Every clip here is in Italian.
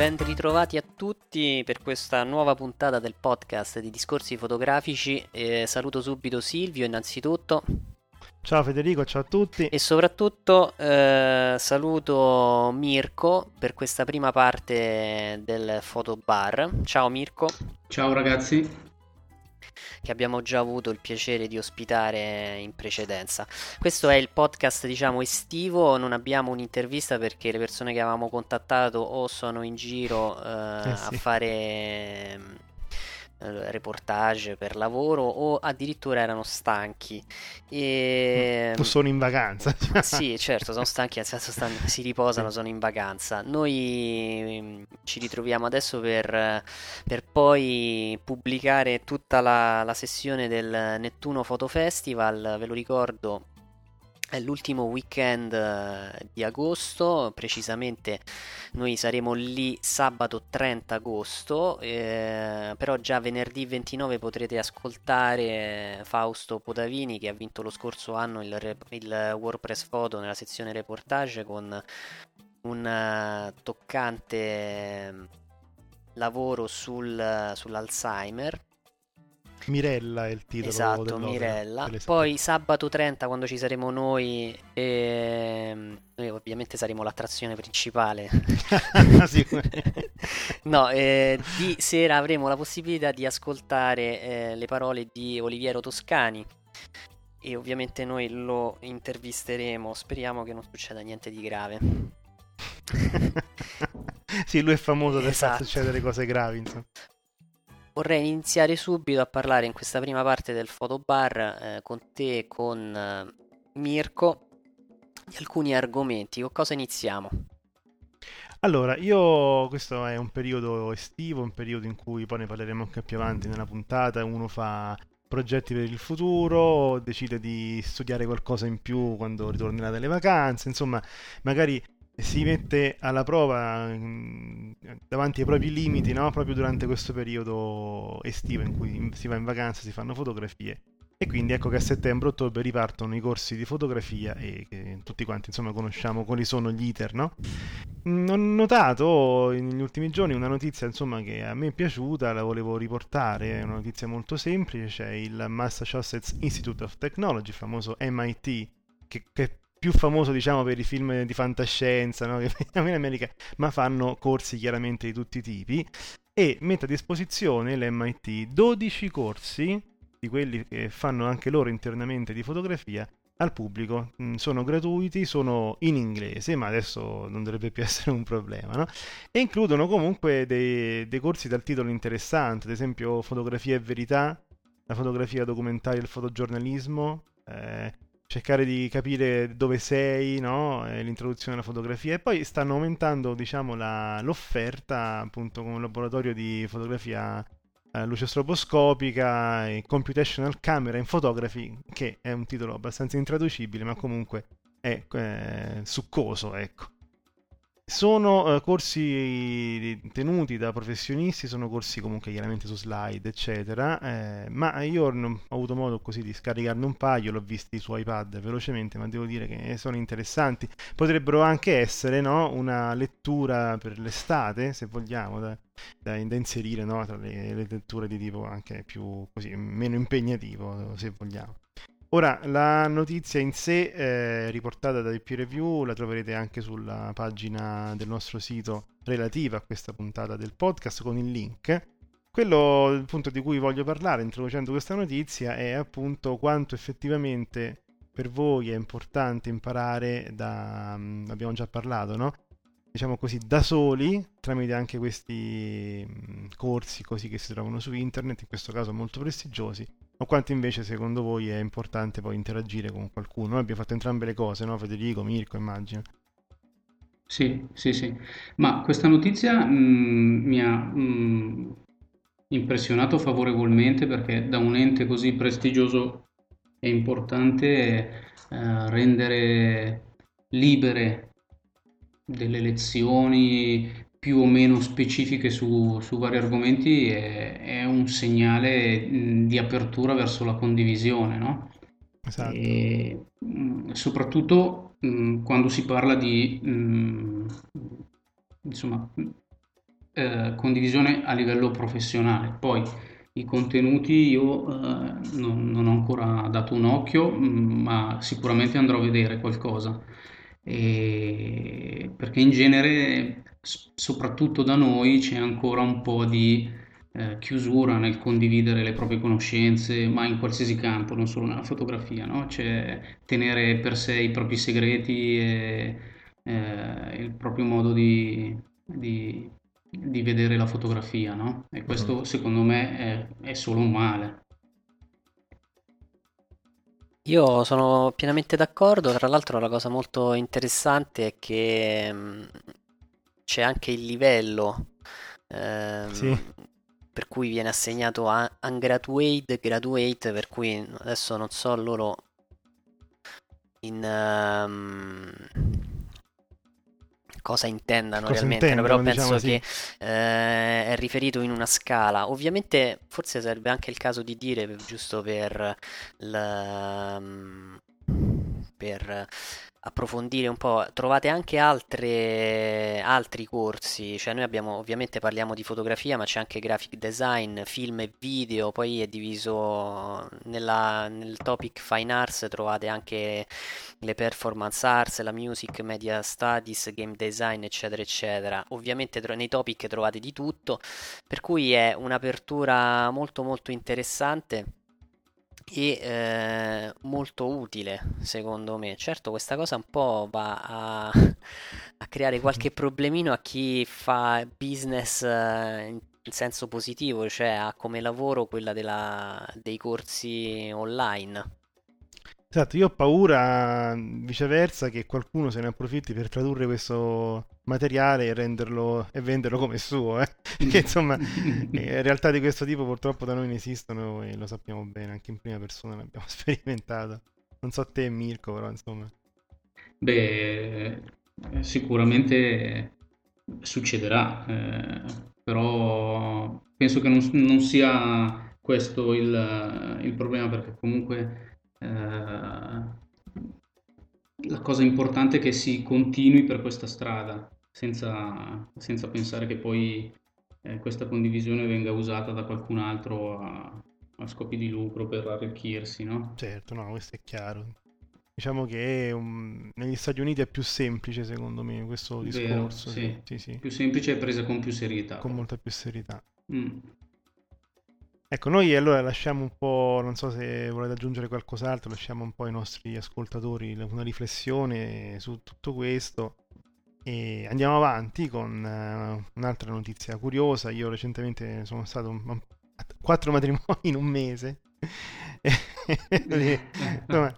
Ben ritrovati a tutti per questa nuova puntata del podcast di discorsi fotografici. Eh, saluto subito Silvio innanzitutto Ciao Federico, ciao a tutti. e soprattutto eh, saluto Mirko per questa prima parte del fotobar. Ciao Mirko, Ciao ragazzi, che abbiamo già avuto il piacere di ospitare in precedenza. Questo è il podcast, diciamo, estivo, non abbiamo un'intervista perché le persone che avevamo contattato o sono in giro eh, Eh sì. a fare reportage per lavoro o addirittura erano stanchi. E... Tu sono in vacanza. Sì, certo, sono stanchi, nel senso stanno- si riposano, sono in vacanza. Noi mm, ci ritroviamo adesso per, per poi pubblicare tutta la, la sessione del Nettuno Photo Festival, ve lo ricordo. È l'ultimo weekend eh, di agosto, precisamente noi saremo lì sabato 30 agosto, eh, però già venerdì 29 potrete ascoltare Fausto Potavini che ha vinto lo scorso anno il, il WordPress Photo nella sezione reportage con un eh, toccante eh, lavoro sul- sull'Alzheimer. Mirella è il titolo Esatto, Mirella. Poi sabato 30, quando ci saremo noi, ehm, noi ovviamente saremo l'attrazione principale. No, eh, di sera avremo la possibilità di ascoltare eh, le parole di Oliviero Toscani e ovviamente noi lo intervisteremo. Speriamo che non succeda niente di grave. sì, lui è famoso per far Esatto. succedere cose gravi, insomma. Vorrei iniziare subito a parlare in questa prima parte del fotobar eh, con te e con eh, Mirko di alcuni argomenti. Con cosa iniziamo? Allora, io questo è un periodo estivo, un periodo in cui poi ne parleremo anche più avanti nella puntata, uno fa progetti per il futuro, decide di studiare qualcosa in più quando ritornerà dalle vacanze, insomma, magari si mette alla prova mm, davanti ai propri limiti, no? Proprio durante questo periodo estivo in cui si va in vacanza, si fanno fotografie. E quindi ecco che a settembre-ottobre ripartono i corsi di fotografia e che tutti quanti insomma conosciamo quali sono gli iter, no? Mm, Ho notato negli ultimi giorni una notizia insomma che a me è piaciuta, la volevo riportare, è una notizia molto semplice, c'è il Massachusetts Institute of Technology, famoso MIT, che, che più famoso diciamo per i film di fantascienza, no? che vediamo in America, ma fanno corsi chiaramente di tutti i tipi e mette a disposizione l'MIT 12 corsi di quelli che fanno anche loro internamente di fotografia al pubblico. Mm, Sono gratuiti, sono in inglese, ma adesso non dovrebbe più essere un problema, no? E includono comunque dei, dei corsi dal titolo interessante, ad esempio fotografia e verità, la fotografia documentaria e il fotogiornalismo, eh, cercare di capire dove sei, no? L'introduzione alla fotografia e poi stanno aumentando, diciamo, la- l'offerta appunto con un laboratorio di fotografia eh, luce stroboscopica e computational camera in photography, che è un titolo abbastanza intraducibile, ma comunque è eh, succoso, ecco. Sono eh, corsi tenuti da professionisti, sono corsi comunque chiaramente su slide, eccetera, eh, ma io ho avuto modo così di scaricarne un paio, l'ho visti su iPad velocemente, ma devo dire che sono interessanti. Potrebbero anche essere, no, una lettura per l'estate, se vogliamo, da, da- da inserire, no, tra le, le letture di tipo anche più così, meno impegnativo, se vogliamo. Ora, la notizia in sé, eh, riportata dai peer review, la troverete anche sulla pagina del nostro sito relativa a questa puntata del podcast con il link. quello il punto di cui voglio parlare introducendo questa notizia è appunto quanto effettivamente per voi è importante imparare da, abbiamo già parlato, no? Diciamo così, da soli, tramite anche questi corsi così che si trovano su internet, in questo caso molto prestigiosi, o quanto invece secondo voi è importante poi interagire con qualcuno. Noi abbiamo fatto entrambe le cose, no? Federico, Mirko, immagino. Sì, sì, sì. Ma questa notizia mh, mi ha mh, impressionato favorevolmente perché da un ente così prestigioso è importante eh, rendere libere delle lezioni più o meno specifiche su, su vari argomenti è, è un segnale mh, di apertura verso la condivisione, no? Esatto. E, mh, soprattutto mh, quando si parla di mh, insomma, eh, condivisione a livello professionale. Poi i contenuti io eh, non, non, ho ancora dato un occhio, ma sicuramente andrò a vedere qualcosa. E perché in genere, soprattutto da noi, c'è ancora un po' di eh, chiusura nel condividere le proprie conoscenze, ma in qualsiasi campo, non solo nella fotografia, no? C'è tenere per sé i propri segreti e eh, il proprio modo di, di, di, vedere la fotografia, no? E questo uh-huh. secondo me è, è solo un male. Io sono pienamente d'accordo, tra l'altro la cosa molto interessante è che mh, c'è anche il livello ehm, sì per cui viene assegnato a ungraduate, graduate, per cui adesso non so loro in um, cosa intendano cosa realmente, intendono, però penso diciamo che sì. eh, è riferito in una scala. Ovviamente forse sarebbe anche il caso di dire, giusto per, l, per approfondire un po', trovate anche altre, altri corsi, cioè noi abbiamo ovviamente parliamo di fotografia, ma c'è anche graphic design, film e video, poi è diviso nella, nel topic fine arts, trovate anche le performance arts, la music, media studies, game design, eccetera, eccetera. Ovviamente nei topic trovate di tutto, per cui è un'apertura molto molto interessante e eh, molto utile secondo me. Certo, questa cosa un po' va a, a creare qualche problemino a chi fa business eh, in senso positivo, cioè ha come lavoro quella della, dei corsi online. Esatto, io ho paura viceversa che qualcuno se ne approfitti per tradurre questo materiale e renderlo e venderlo come suo, eh? che insomma in realtà di questo tipo purtroppo da noi ne esistono e lo sappiamo bene, anche in prima persona l'abbiamo sperimentato. Non so te Mirko, però insomma. Beh, sicuramente succederà, eh, però penso che non, non sia questo il, il problema perché comunque eh, la cosa importante è che si continui per questa strada, senza, senza pensare che poi eh, questa condivisione venga usata da qualcun altro a, a scopi di lucro per arricchirsi, no? Certo, no, questo è chiaro. Diciamo che um, negli Stati Uniti è più semplice, secondo me, questo discorso. Vero, sì. Sì, sì. Più semplice e presa con più serietà. Con molta più serietà. Mm. Ecco, noi allora lasciamo un po', non so se volete aggiungere qualcos'altro, lasciamo un po' ai nostri ascoltatori una riflessione su tutto questo e andiamo avanti con uh, un'altra notizia curiosa. Io recentemente sono stato a quattro matrimoni in un mese. Insomma,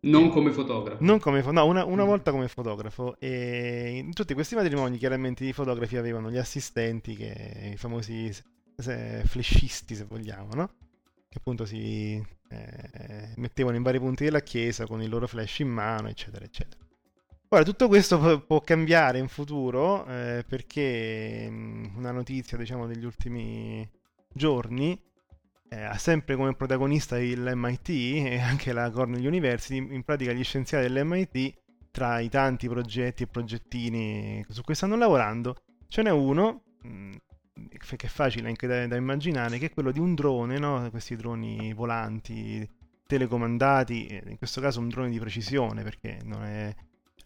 non come fotografo. Non come fo- no, una, una, volta come fotografo. E in tutti questi matrimoni, chiaramente, i fotografi avevano gli assistenti, che, i famosi se, flashisti se vogliamo, no? Che appunto si eh, mettevano in vari punti della chiesa con il loro flash in mano, eccetera, eccetera. Ora, tutto questo può, cambiare in futuro eh, perché mm, una notizia, diciamo, degli ultimi giorni eh, ha sempre come protagonista il MIT e anche la Cornell University, in pratica gli scienziati dell'MIT, tra i tanti progetti e progettini su cui stanno lavorando, ce n'è uno mh, mm, che è facile anche da, da, immaginare, che è quello di un drone, no? questi droni volanti telecomandati, in questo caso un drone di precisione perché è,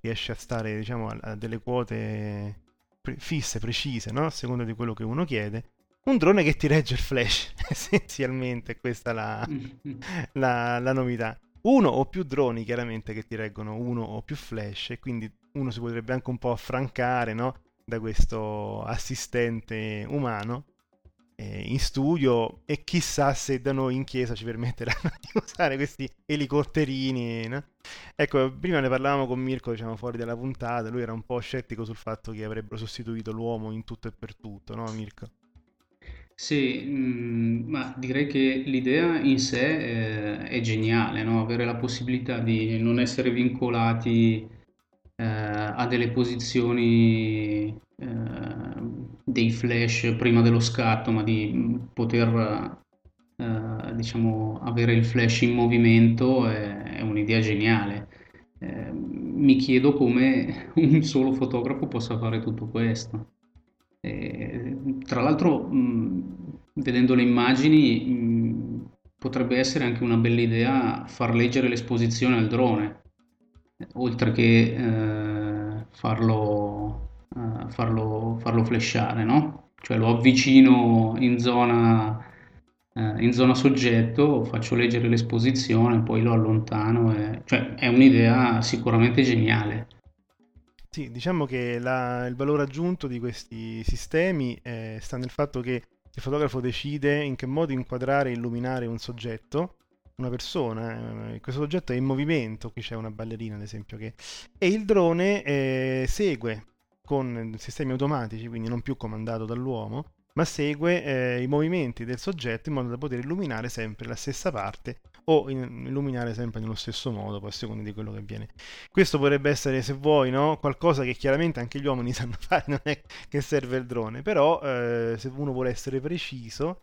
riesce a stare diciamo, a, a delle quote pre- fisse, precise, no? a seconda di quello che uno chiede, un drone che ti regge il flash, essenzialmente questa è la, la, la, novità. Uno o più droni chiaramente che ti reggono uno o più flash e quindi uno si potrebbe anche un po' affrancare no? Da questo assistente umano eh, in studio e chissà se da noi in chiesa ci permetteranno di usare questi elicotterini. No? Ecco, prima ne parlavamo con Mirko, diciamo, fuori dalla puntata, lui era un po' scettico sul fatto che avrebbero sostituito l'uomo in tutto e per tutto, no Mirko? Sì, mh, ma direi che l'idea in sé eh, è geniale, no? Avere la possibilità di non essere vincolati eh, a delle posizioni eh, dei flash prima dello scatto, ma di poter eh, diciamo, avere il flash in movimento è, è un'idea geniale. Eh, mi chiedo come un solo fotografo possa fare tutto questo. Eh, tra l'altro, vedendo le immagini, mh, potrebbe essere anche una bella idea far leggere l'esposizione al drone, oltre che eh, farlo, eh, farlo, farlo flashare, no? Cioè lo avvicino in zona, eh, in zona soggetto, faccio leggere l'esposizione, poi lo allontano. E... Cioè, è un'idea sicuramente geniale. Sì, diciamo che la, il valore aggiunto di questi sistemi eh, sta nel fatto che il fotografo decide in che modo inquadrare e illuminare un soggetto, una persona, eh, questo soggetto è in movimento, qui c'è una ballerina ad esempio, che... e il drone eh, segue con sistemi automatici, quindi non più comandato dall'uomo, ma segue eh, i movimenti del soggetto in modo da poter illuminare sempre la stessa parte o in, illuminare sempre nello stesso modo, poi a seconda di quello che avviene. Questo potrebbe essere, se vuoi, no? qualcosa che chiaramente anche gli uomini sanno fare, non è che serve il drone, però eh, se uno vuole essere preciso,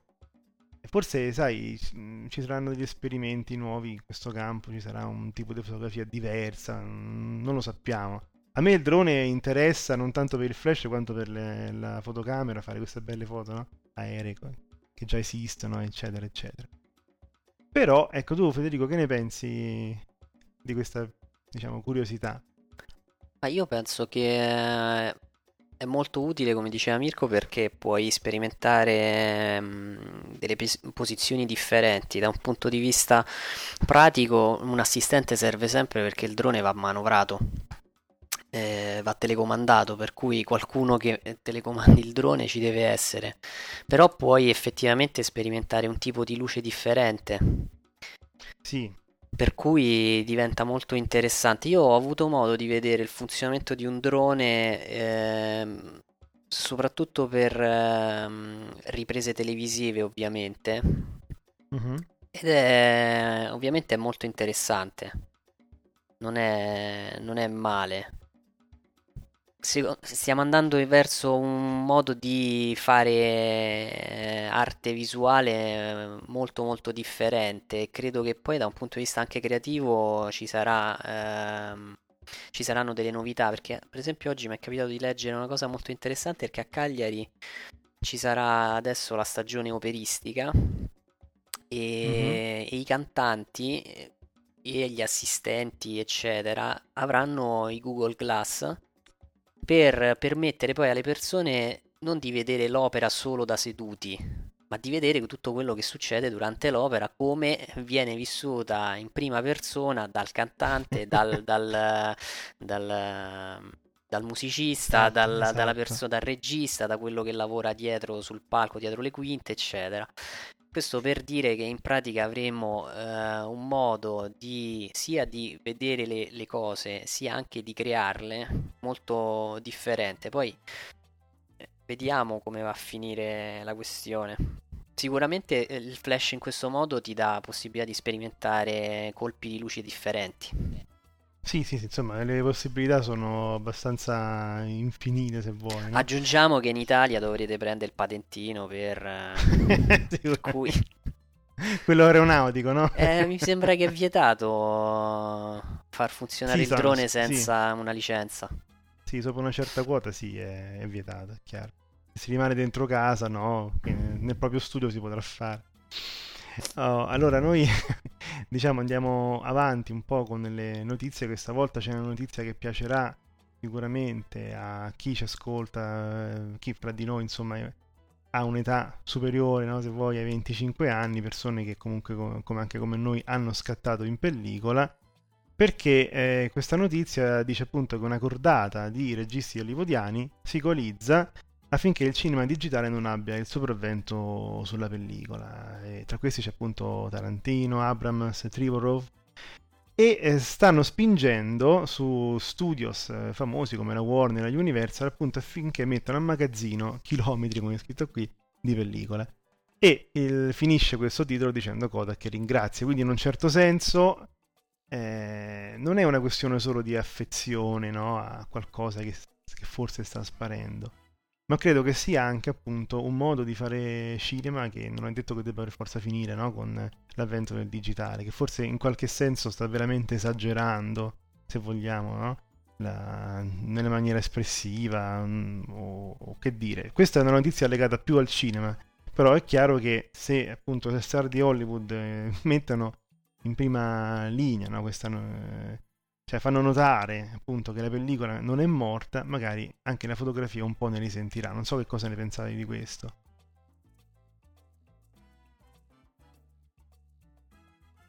forse, sai, ci saranno degli esperimenti nuovi in questo campo, ci sarà un tipo di fotografia diversa, non lo sappiamo. A me il drone interessa non tanto per il flash quanto per le, la fotocamera, fare queste belle foto no? aeree che già esistono, eccetera, eccetera. Però, ecco tu Federico, che ne pensi di questa, diciamo, curiosità? Ma io penso che è molto utile, come diceva Mirko, perché puoi sperimentare mh, delle posizioni differenti. Da un punto di vista pratico, un assistente serve sempre perché il drone va manovrato eh, va telecomandato, per cui qualcuno che eh, telecomandi il drone ci deve essere. Però puoi effettivamente sperimentare un tipo di luce differente. Sì. Per cui diventa molto interessante. Io ho avuto modo di vedere il funzionamento di un drone eh, soprattutto per eh, riprese televisive, ovviamente. Mm-hmm. Ed è ovviamente è molto interessante. Non è, non è male stiamo andando verso un modo di fare eh, arte visuale eh, molto molto differente e credo che poi da un punto di vista anche creativo ci sarà ehm, ci saranno delle novità perché per esempio oggi mi è capitato di leggere una cosa molto interessante perché a Cagliari ci sarà adesso la stagione operistica e, mm-hmm. e i cantanti e gli assistenti eccetera avranno i Google Glass per permettere poi alle persone non di vedere l'opera solo da seduti, ma di vedere tutto quello che succede durante l'opera, come viene vissuta in prima persona dal cantante, dal, dal, dal, dal musicista, esatto, dal, esatto. Dalla perso- dal regista, da quello che lavora dietro sul palco, dietro le quinte, eccetera. Questo per dire che in pratica avremo eh, un modo di sia di vedere le, le, cose, sia anche di crearle molto differente. Poi eh, vediamo come va a finire la questione. Sicuramente eh, il flash in questo modo ti dà possibilità di sperimentare colpi di luce differenti. Sì, sì, sì, insomma, le possibilità sono abbastanza infinite se vuoi. No? Aggiungiamo che in Italia dovrete prendere il patentino per... Eh, sì, cui... Quello aeronautico, no? Eh, mi sembra che è vietato far funzionare sì, il sono, drone senza sì. una licenza. Sì, sopra una certa quota sì, è, è vietato, è chiaro. Se si rimane dentro casa, no, nel proprio studio si potrà fare. Oh, allora noi diciamo andiamo avanti un po' con le notizie, questa volta c'è una notizia che piacerà sicuramente a chi ci ascolta, chi fra di noi insomma ha un'età superiore, no, se vuoi, ai 25 anni, persone che comunque, come anche come noi, hanno scattato in pellicola, perché eh, questa notizia dice appunto che una cordata di registi hollywoodiani si colizza affinché il cinema digitale non abbia il sopravvento sulla pellicola. E tra questi c'è appunto Tarantino, Abrams, Trivorov, e eh, stanno spingendo su studios eh, famosi come la Warner e la Universal appunto affinché mettano a magazzino chilometri, come è scritto qui, di pellicole. E il, finisce questo titolo dicendo Kodak che ringrazia, quindi in un certo senso eh, non è una questione solo di affezione no, a qualcosa che, che forse sta sparendo ma credo che sia anche appunto un modo di fare cinema che non è detto che debba per forza finire no? con l'avvento del digitale, che forse in qualche senso sta veramente esagerando, se vogliamo, no? La, nella maniera espressiva mm, o, o, che dire. Questa è una notizia legata più al cinema, però è chiaro che se appunto le star di Hollywood eh, mettono in prima linea no? questa... Eh, cioè fanno notare appunto che la pellicola non è morta, magari anche la fotografia un po' ne risentirà. Non so che cosa ne pensate di questo.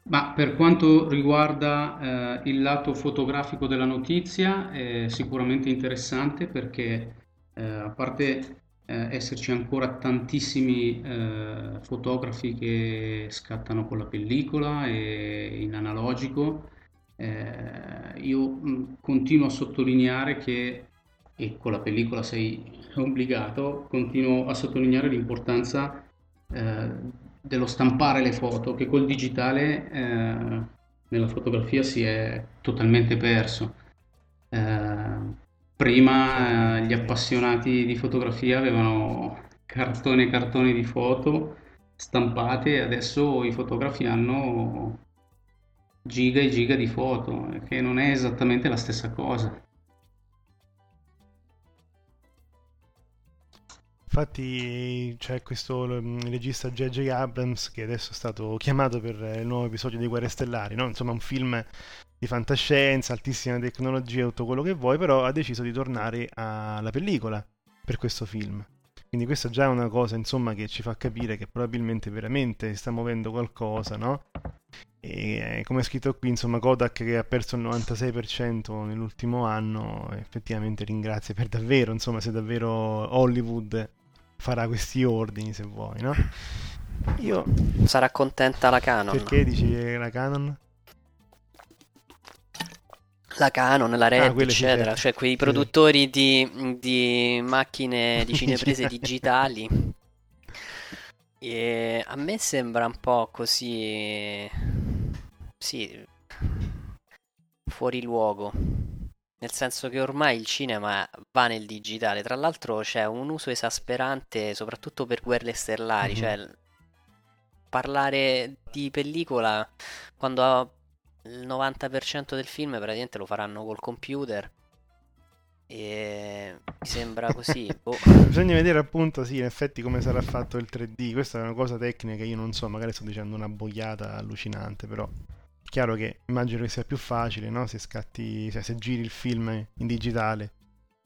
Ma per quanto riguarda eh, il lato fotografico della notizia, è sicuramente interessante perché eh, a parte eh, esserci ancora tantissimi eh, fotografi che scattano con la pellicola e in analogico, eh, io mh, continuo a sottolineare che, e con la pellicola sei obbligato, continuo a sottolineare l'importanza eh, dello stampare le foto, che col digitale eh, nella fotografia si è totalmente perso. Eh, prima eh, gli appassionati di fotografia avevano cartoni e cartoni di foto stampate, adesso i fotografi hanno giga e giga di foto, che non è esattamente la stessa cosa. Infatti c'è questo regista J.J. Abrams che adesso è stato chiamato per il nuovo episodio di Guerre Stellari, no? insomma un film di fantascienza, altissima tecnologia, tutto quello che vuoi, però ha deciso di tornare alla pellicola per questo film. Quindi questa già è una cosa insomma che ci fa capire che probabilmente veramente sta muovendo qualcosa, no? E come è scritto qui, insomma, Kodak che ha perso il 96% nell'ultimo anno, effettivamente ringrazia per davvero, insomma, se davvero Hollywood farà questi ordini, se vuoi, no? Io... Sarà contenta la Canon. Perché dici la Canon? La Canon, la Red, ah, eccetera, certo. cioè quei produttori di, di macchine di cineprese digitali. E a me sembra un po' così sì, fuori luogo. Nel senso che ormai il cinema va nel digitale. Tra l'altro c'è un uso esasperante, soprattutto per guerre stellari. Mm-hmm. Cioè, parlare di pellicola quando il 90% del film praticamente lo faranno col computer. E mi sembra così. boh. Bisogna vedere appunto, sì, in effetti come sarà fatto il 3D. Questa è una cosa tecnica che io non so, magari sto dicendo una boiata allucinante, però chiaro che immagino che sia più facile, no? Se scatti, cioè, se giri il film in digitale,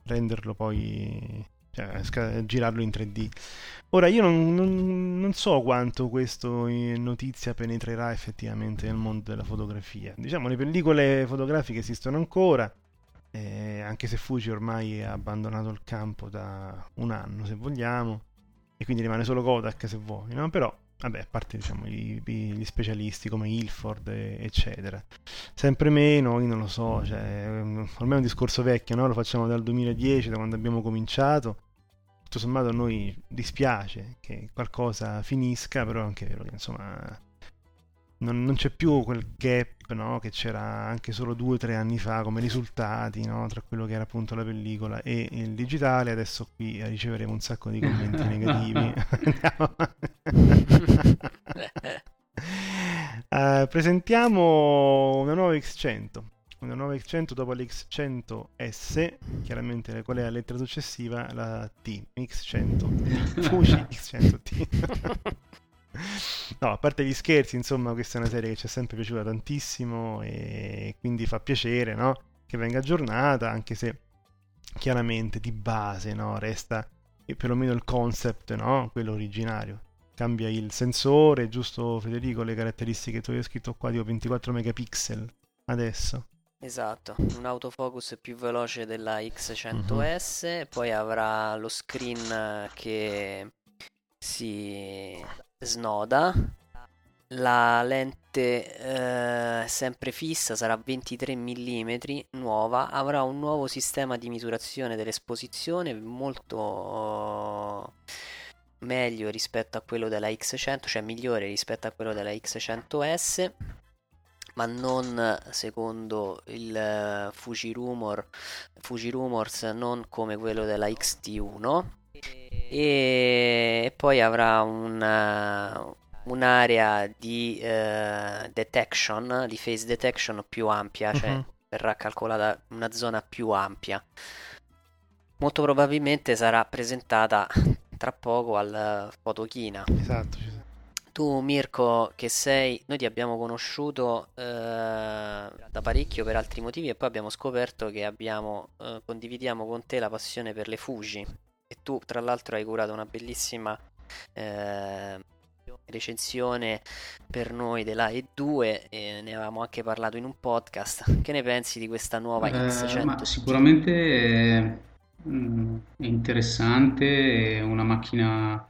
renderlo poi, sc- girarlo in 3D. Ora, io non, non, non so quanto questa notizia penetrerà effettivamente nel mondo della fotografia. Diciamo, le pellicole fotografiche esistono ancora, eh, anche se Fuji ormai ha abbandonato il campo da un anno, se vogliamo, e quindi rimane solo Kodak, se vuoi, no? Però vabbè, a parte diciamo, gli, gli specialisti come Ilford, eccetera. Sempre meno, io non lo so, cioè, ormai è un discorso vecchio, no? lo facciamo dal 2010, da quando abbiamo cominciato. Tutto sommato a noi dispiace che qualcosa finisca, però è anche vero che insomma non, non c'è più quel gap no? che c'era anche solo due o tre anni fa come risultati no? tra quello che era appunto la pellicola e il digitale. Adesso qui riceveremo un sacco di commenti negativi. uh, presentiamo una nuova X100. Una nuova X100 dopo l'X100S, chiaramente qual è la lettera successiva? La T, X100. Fuji X100T. No, a parte gli scherzi, insomma, questa è una serie che ci è sempre piaciuta tantissimo e quindi fa piacere, no? Che venga aggiornata, anche se chiaramente di base, no? Resta perlomeno il concept, no? quello originario. Cambia il sensore, giusto Federico, le caratteristiche tu hai scritto qua di 24 megapixel adesso. Esatto, un autofocus più veloce della X100S, mm-hmm. poi avrà lo screen che si snoda, la lente eh, sempre fissa sarà 23 mm nuova, avrà un nuovo sistema di misurazione dell'esposizione molto meglio rispetto a quello della X100, cioè migliore rispetto a quello della X100S ma non secondo il uh, Fuji, Rumor, Fuji Rumors, non come quello della XT1. E poi avrà una, un'area di uh, detection, di face detection più ampia, cioè uh-huh. verrà calcolata una zona più ampia. Molto probabilmente sarà presentata tra poco al Fotochina. Esatto, tu Mirko che sei, noi ti abbiamo conosciuto eh, da parecchio per altri motivi e poi abbiamo scoperto che abbiamo, eh, condividiamo con te la passione per le Fuji e tu tra l'altro hai curato una bellissima eh, recensione per noi della E2 e ne avevamo anche parlato in un podcast. Che ne pensi di questa nuova X100? Eh, sicuramente è, mm, è interessante, è una macchina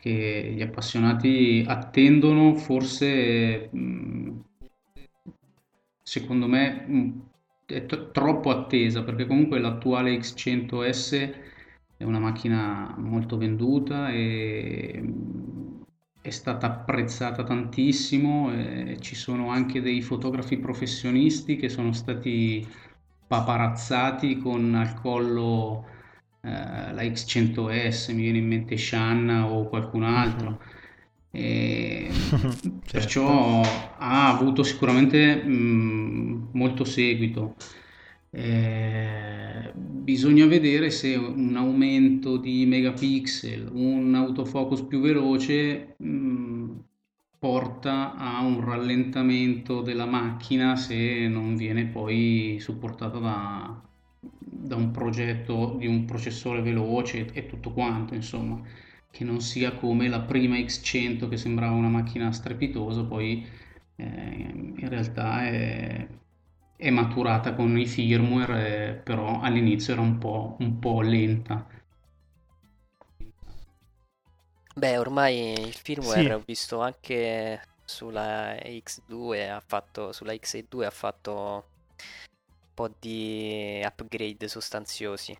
che gli appassionati attendono, forse secondo me è t- troppo attesa perché comunque l'attuale X100S è una macchina molto venduta e è stata apprezzata tantissimo ci sono anche dei fotografi professionisti che sono stati paparazzati con al collo eh, la X100S, mi viene in mente Shanna o qualcun altro. E certo. Perciò ha avuto sicuramente mh, molto seguito. Eh, bisogna vedere se un aumento di megapixel, un autofocus più veloce mh, porta a un rallentamento della macchina se non viene poi supportato da, da un progetto di un processore veloce e tutto quanto, insomma, che non sia come la prima X100 che sembrava una macchina strepitosa, poi eh, in realtà è, è, maturata con i firmware, eh, però all'inizio era un po', un po' lenta. Beh, ormai il firmware sì. ho visto anche sulla X2 ha fatto sulla X2 ha fatto po' di upgrade sostanziosi.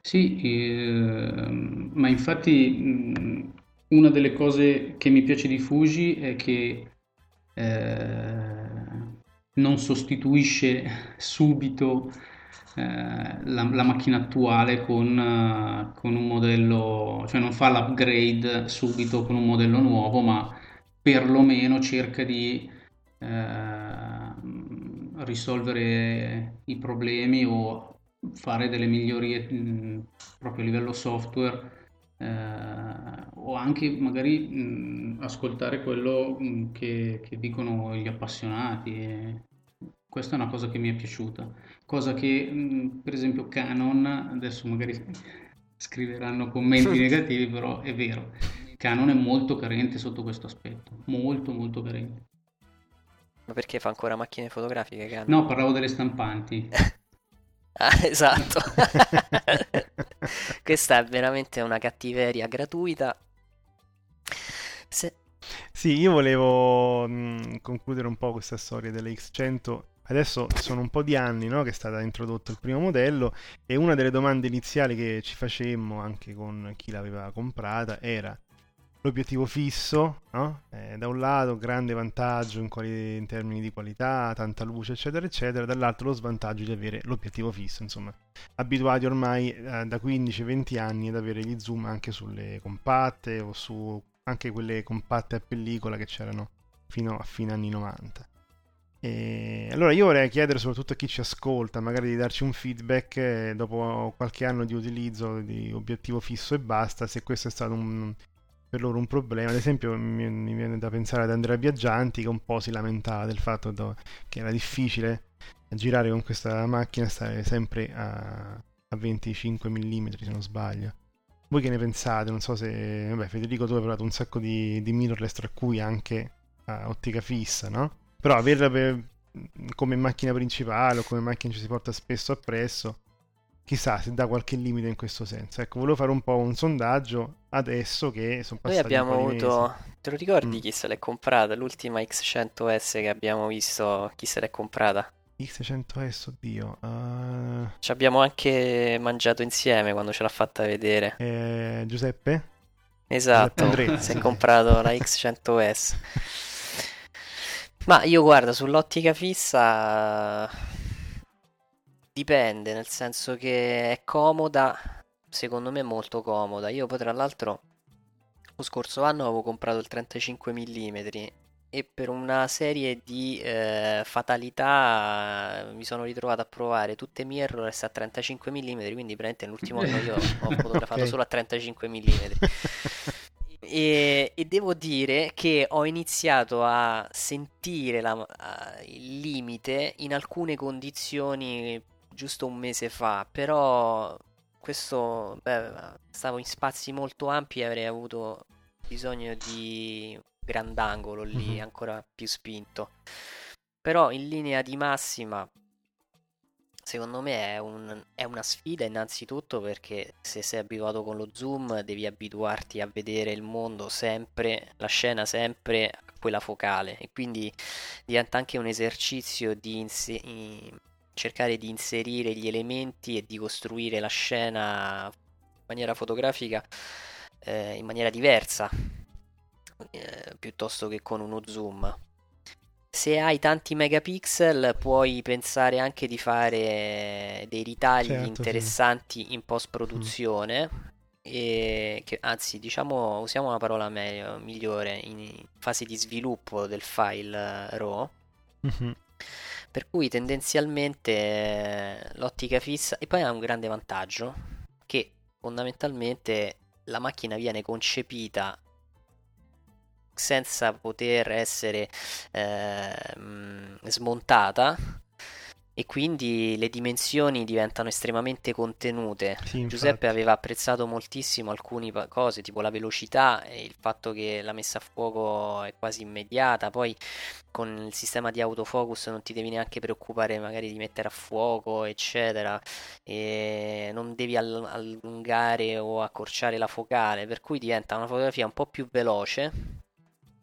Sì, eh, ma infatti una delle cose che mi piace di Fuji è che eh, non sostituisce subito eh, la, la, macchina attuale con, con, un modello, cioè non fa l'upgrade subito con un modello nuovo, ma perlomeno cerca di eh, risolvere i problemi o fare delle migliorie mh, proprio a livello software eh, o anche magari mh, ascoltare quello mh, che, che, dicono gli appassionati. E questa è una cosa che mi è piaciuta, cosa che per esempio Canon, adesso magari scriveranno commenti negativi, però è vero, Canon è molto carente sotto questo aspetto, molto molto carente. Ma perché fa ancora macchine fotografiche? Che No, parlavo delle stampanti. ah, esatto. Questa è veramente una cattiveria gratuita. Se... Sì, io volevo mh, concludere un po' questa storia delle X100. Adesso sono un po' di anni no, che è stato introdotto il primo modello e una delle domande iniziali che ci facemmo anche con chi l'aveva comprata era l'obiettivo fisso, no? eh, da un lato grande vantaggio in, quali, in, termini di qualità, tanta luce eccetera eccetera, dall'altro lo svantaggio di avere l'obiettivo fisso, insomma abituati ormai eh, da 15-20 anni ad avere gli zoom anche sulle compatte o su anche quelle compatte a pellicola che c'erano fino a fine anni 90. E allora io vorrei chiedere soprattutto a chi ci ascolta, magari di darci un feedback eh, dopo qualche anno di utilizzo di obiettivo fisso e basta, se questo è stato un, per loro un problema. Ad esempio, mi, mi, viene da pensare ad Andrea Viaggianti che un po' si lamentava del fatto do, che era difficile girare con questa macchina, stare sempre a, a 25 mm se non sbaglio. Voi che ne pensate? Non so se... Vabbè, Federico, tu hai provato un sacco di, di mirrorless, tra cui anche a ottica fissa, no? Però averla per- come macchina principale o come macchina ci si porta spesso appresso, chissà se dà qualche limite in questo senso. Ecco, volevo fare un po' un sondaggio adesso che sono Noi passati abbiamo po' di avuto, mesi. te lo ricordi Mm. chi se l'è comprata? L'ultima X100S che abbiamo visto, chi se l'è comprata? X100S, oddio. eh, Ci abbiamo anche mangiato insieme quando ce l'ha fatta vedere. eh, Giuseppe? Esatto, Andretti, si è comprato la X100S. Ma io guarda, sull'ottica fissa dipende, nel senso che è comoda, secondo me è molto comoda. Io poi tra l'altro lo scorso anno avevo comprato il 35 mm e per una serie di eh, fatalità eh, mi sono ritrovato a provare tutte mirrorless a 35 mm, quindi praticamente nell'ultimo anno io ho fotografato Ok. solo a 35 mm. E, e devo dire che ho iniziato a sentire la- a- il limite in alcune condizioni giusto un mese fa, però questo, beh, stavo in spazi molto ampi e avrei avuto bisogno di grandangolo lì, Mhm. ancora più spinto. Però in linea di massima, secondo me è, un- è una sfida innanzitutto perché se sei abituato con lo zoom devi abituarti a vedere il mondo sempre, la scena sempre a quella focale e quindi diventa anche un esercizio di inse- in- cercare di inserire gli elementi e di costruire la scena in maniera fotografica eh, in maniera diversa eh, piuttosto che con uno zoom. Se hai tanti megapixel puoi pensare anche di fare dei ritagli Certo, sì. interessanti in post produzione. E che, anzi, diciamo, usiamo una parola meglio, migliore in fase di sviluppo del file eh, RAW. Mhm. Per cui tendenzialmente eh, l'ottica fissa. E poi ha un grande vantaggio che fondamentalmente la macchina viene concepita senza poter essere ehm, smontata e quindi le dimensioni diventano estremamente contenute. Sì, Giuseppe aveva apprezzato moltissimo alcune cose, tipo la velocità e il fatto che la messa a fuoco è quasi immediata. Poi con il sistema di autofocus non ti devi neanche preoccupare magari di mettere a fuoco, eccetera. E non devi all- allungare o accorciare la focale, per cui diventa una fotografia un po' più veloce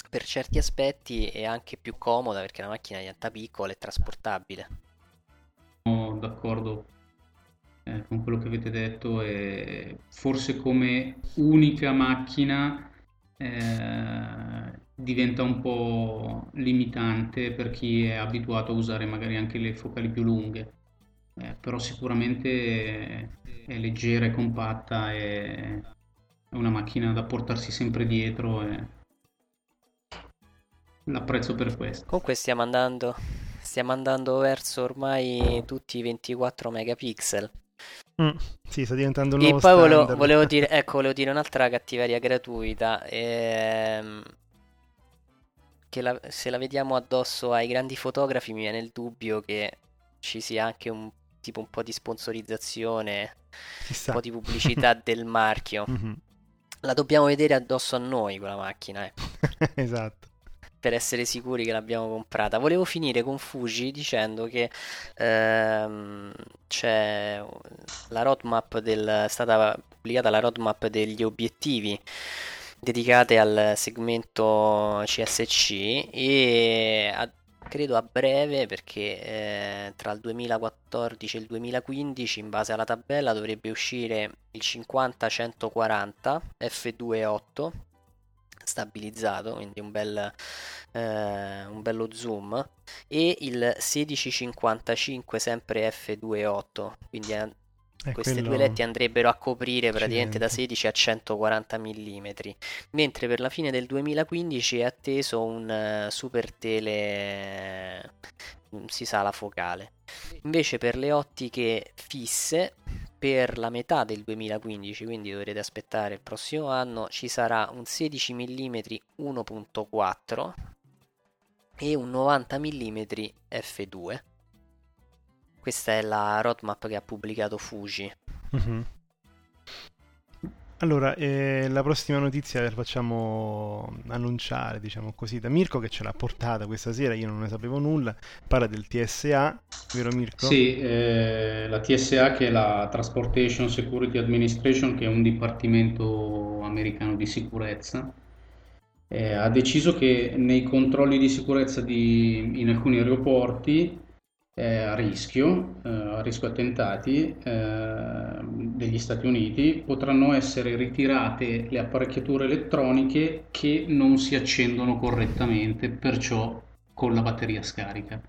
per certi aspetti e anche più comoda perché la macchina diventa piccola e trasportabile. D'accordo eh, con quello che avete detto e forse come unica macchina eh, diventa un po' limitante per chi è abituato a usare magari anche le focali più lunghe, Eh, però sicuramente è leggera e compatta e è una macchina da portarsi sempre dietro e l'apprezzo per questo. Comunque stiamo andando, stiamo andando verso ormai tutti i 24 megapixel. Mm, Sì, sta diventando un E nuovo poi volevo, volevo dire, ecco, volevo dire un'altra cattiveria gratuita. ehm, che la- se la vediamo addosso ai grandi fotografi mi viene il dubbio che ci sia anche un tipo un po' di sponsorizzazione, un Chissà. po' di pubblicità del marchio. Mhm. La dobbiamo vedere addosso a noi quella macchina, ecco. esatto. Per essere sicuri che l'abbiamo comprata. Volevo finire con Fuji dicendo che ehm, c'è la roadmap del, è stata pubblicata la roadmap degli obiettivi dedicate al segmento CSC e a- credo a breve perché eh, tra il 2014 e il 2015 in base alla tabella dovrebbe uscire il 50-140 f2.8 stabilizzato, quindi un bel eh, un bello zoom e il 1655 sempre f2.8 quindi eh, È queste quello- due letti andrebbero a coprire praticamente da Accidenti. 16 a 140 mm mentre per la fine del 2015 è atteso un eh, super tele non si sa la focale invece per le ottiche fisse per la metà del 2015 quindi dovrete aspettare il prossimo anno ci sarà un 16 mm 1.4 e un 90 mm f2 questa è la roadmap che ha pubblicato Fuji Mhm. Allora, eh, la prossima notizia la facciamo annunciare, diciamo così, da Mirko che ce l'ha portata questa sera, io non ne sapevo nulla, parla del TSA, vero Mirko? Sì, eh, la TSA che è la Transportation Security Administration, che è un dipartimento americano di sicurezza, eh, ha deciso che nei controlli di sicurezza di, in alcuni aeroporti eh, a rischio, eh, a rischio attentati eh, degli Stati Uniti, potranno essere ritirate le apparecchiature elettroniche che non si accendono correttamente, perciò con la batteria scarica.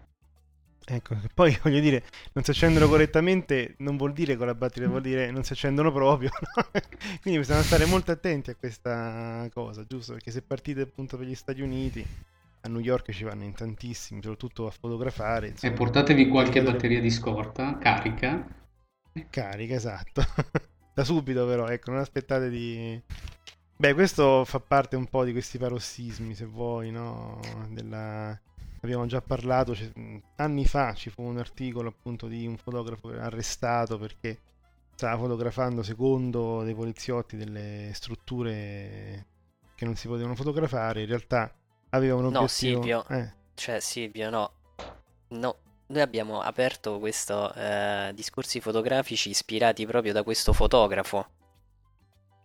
Ecco, poi voglio dire, non si accendono correttamente non vuol dire con la batteria, vuol dire non si accendono proprio. No? Quindi bisogna stare molto attenti a questa cosa, giusto? Perché se partite appunto per gli Stati Uniti a New York ci vanno in tantissimi, soprattutto a fotografare. Insomma. E portatevi qualche batteria di scorta, carica. Carica, esatto. da subito però, ecco, non aspettate di... Beh, questo fa parte un po' di questi parossismi, se vuoi, no? Della... Abbiamo già parlato, cioè, anni fa ci fu un articolo appunto di un fotografo arrestato perché stava fotografando secondo dei poliziotti delle strutture che non si potevano fotografare, in realtà aveva un obiettivo. No, Silvio. Eh. Cioè, Silvio, no. No, noi abbiamo aperto questo eh, discorsi fotografici ispirati proprio da questo fotografo.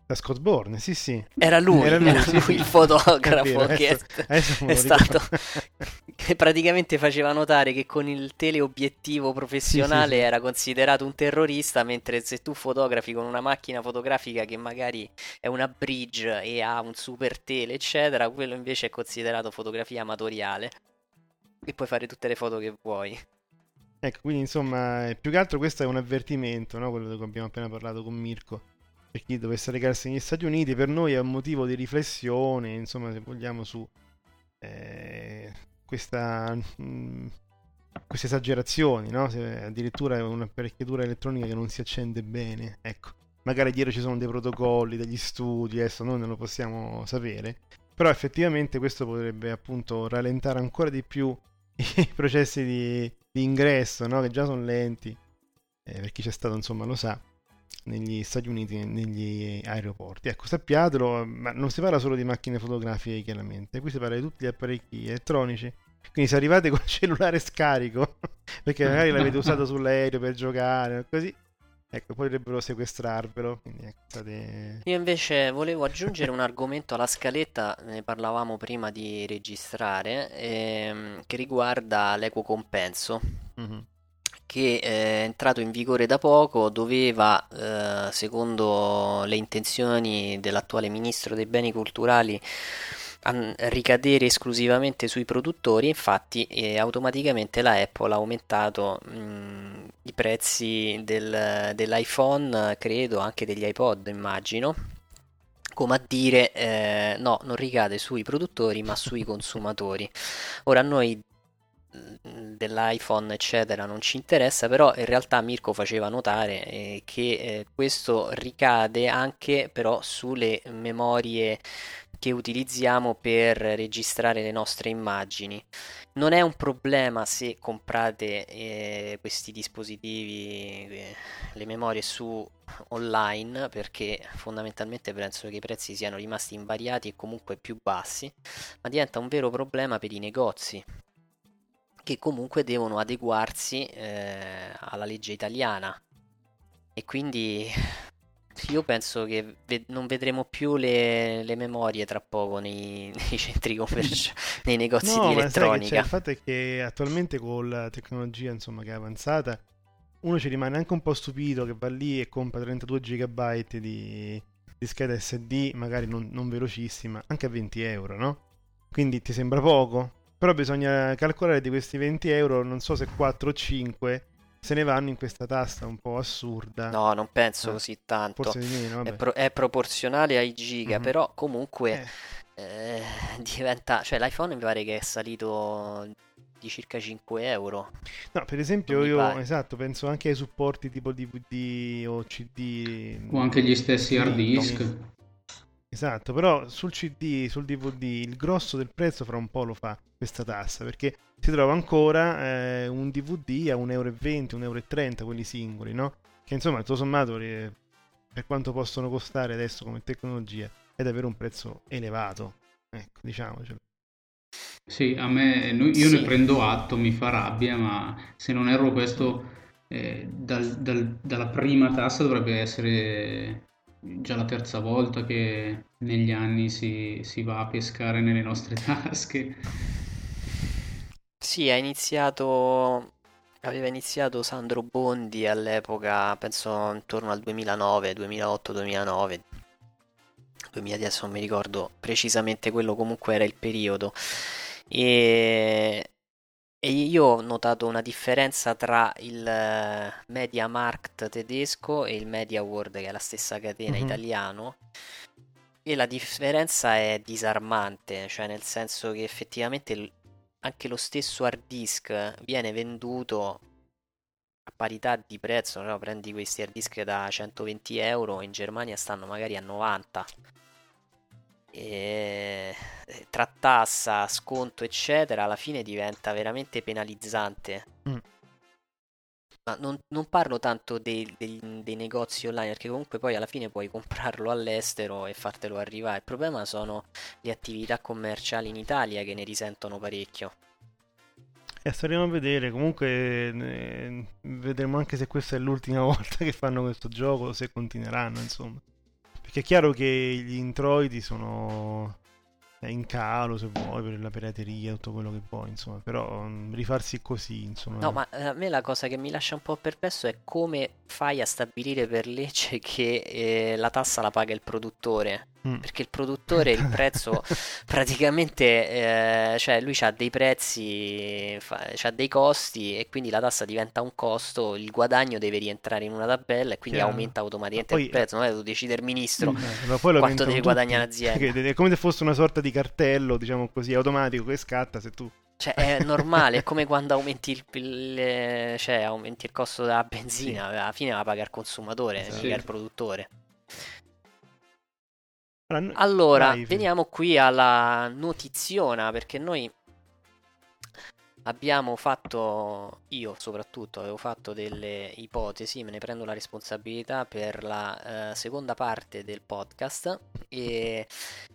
Da Scott Bourne, sì, sì. Era lui, era lui, era lui sì. il fotografo vero, che adesso, è, adesso è stato che praticamente faceva notare che con il teleobiettivo professionale sì, era considerato un terrorista, mentre se tu fotografi con una macchina fotografica che magari è una bridge e ha un super tele, eccetera, quello invece è considerato fotografia amatoriale e puoi fare tutte le foto che vuoi. Ecco, quindi insomma, più che altro questo è un avvertimento, no? quello di cui abbiamo appena parlato con Mirko per chi dovesse recarsi negli Stati Uniti, per noi è un motivo di riflessione, insomma, se vogliamo, su eh, questa, mh, mm, queste esagerazioni, no? Se addirittura un'apparecchiatura elettronica che non si accende bene, ecco. Magari dietro ci sono dei protocolli, degli studi, adesso noi non lo possiamo sapere, però effettivamente questo potrebbe appunto rallentare ancora di più i processi di, di ingresso, no? che già sono lenti, eh, per chi c'è stato insomma lo sa negli Stati Uniti, negli aeroporti. Ecco, sappiatelo, ma non si parla solo di macchine fotografiche chiaramente, qui si parla di tutti gli apparecchi elettronici. Quindi se arrivate con il cellulare scarico, perché magari l'avete usato sull'aereo per giocare, così, ecco, potrebbero sequestrarvelo. Ecco, state... Io invece volevo aggiungere un argomento alla scaletta, ne parlavamo prima di registrare, ehm, che riguarda l'equo compenso. Mm-hmm che è entrato in vigore da poco, doveva, eh, secondo le intenzioni dell'attuale ministro dei beni culturali, ricadere esclusivamente sui produttori, infatti eh, automaticamente la Apple ha aumentato mh, i prezzi del, dell'iPhone, credo anche degli iPod, immagino. Come a dire, eh, no, non ricade sui produttori ma sui consumatori. Ora noi dell'iPhone eccetera non ci interessa però in realtà Mirko faceva notare eh, che eh, questo ricade anche però sulle memorie che utilizziamo per registrare le nostre immagini. Non è un problema se comprate eh, questi dispositivi eh, le memorie su online perché fondamentalmente penso che i prezzi siano rimasti invariati e comunque più bassi ma diventa un vero problema per i negozi che comunque devono adeguarsi eh, alla legge italiana e quindi io penso che ve- non vedremo più le, le, memorie tra poco nei, nei centri commerciali, nei negozi no, di elettronica. il fatto è che attualmente con la tecnologia insomma, che è avanzata, uno ci rimane anche un po' stupito che va lì e compra 32 GB di, di scheda SD, magari non, non velocissima, anche a 20 euro, no? Quindi ti sembra poco? Però bisogna calcolare di questi 20 euro, non so se 4 o 5 se ne vanno in questa tassa un po' assurda. No, non penso eh, così tanto. Forse di meno, è, pro- è, proporzionale ai giga, mm-hmm. però comunque eh. Eh, diventa... Cioè l'iPhone mi pare che è salito di circa 5 euro. No, per esempio io, pare. esatto, penso anche ai supporti tipo DVD o CD. O anche gli stessi hard disk. Esatto, però sul CD, sul DVD, il grosso del prezzo fra un po' lo fa questa tassa, perché si trova ancora eh, un DVD a 1,20 euro, 1,30 euro, quelli singoli, no? Che insomma, tutto sommato, per quanto possono costare adesso come tecnologia, è davvero un prezzo elevato. Ecco, diciamocelo. Sì, a me, io Sì. ne prendo atto, mi fa rabbia, ma se non erro questo eh, dal- dal- dalla prima tassa dovrebbe essere già la terza volta che negli anni si, si va a pescare nelle nostre tasche. Sì, ha iniziato, aveva iniziato Sandro Bondi all'epoca, penso intorno al 2009, 2008, 2009, 2010, adesso non mi ricordo precisamente quello, comunque era il periodo. E, e io ho notato una differenza tra il eh, MediaMarkt tedesco e il MediaWorld, che è la stessa catena Mhm. italiano. E la differenza è disarmante, cioè nel senso che effettivamente anche lo stesso hard disk viene venduto a parità di prezzo, no? Prendi questi hard disk da 120 euro, in Germania stanno magari a 90. E eh, tra tassa, sconto, eccetera, alla fine diventa veramente penalizzante. Mm. Ma non, non parlo tanto dei, dei- dei negozi online, perché comunque poi alla fine puoi comprarlo all'estero e fartelo arrivare. Il problema sono le attività commerciali in Italia che ne risentono parecchio. E staremo a vedere, comunque eh, vedremo anche se questa è l'ultima volta che fanno questo gioco se continueranno, insomma. Perché è chiaro che gli introiti sono eh, in calo, se vuoi, per la pirateria, tutto quello che vuoi, insomma. Però mm, rifarsi così, insomma. No, ma eh, a me la cosa che mi lascia un po' perplesso è come fai a stabilire per legge che eh, la tassa la paga il produttore. Mm. Perché il produttore il prezzo praticamente, eh, cioè lui ha dei prezzi, ha dei costi e quindi la tassa diventa un costo, il guadagno deve rientrare in una tabella e quindi Chiaro. aumenta automaticamente Ma poi- il prezzo, non è che tu decide il ministro. Eh, lo quanto deve guadagnare l'azienda. È come se fosse una sorta di cartello, diciamo così, automatico che scatta se tu... Cioè, è normale, è come quando aumenti il, il- cioè, aumenti il costo della benzina, alla fine la paga il consumatore, Esatto. mica Sì. il produttore. Allora, Fede. veniamo qui alla notiziona, perché noi abbiamo fatto, io soprattutto, avevo fatto delle ipotesi, me ne prendo la responsabilità per la eh, seconda parte del podcast e,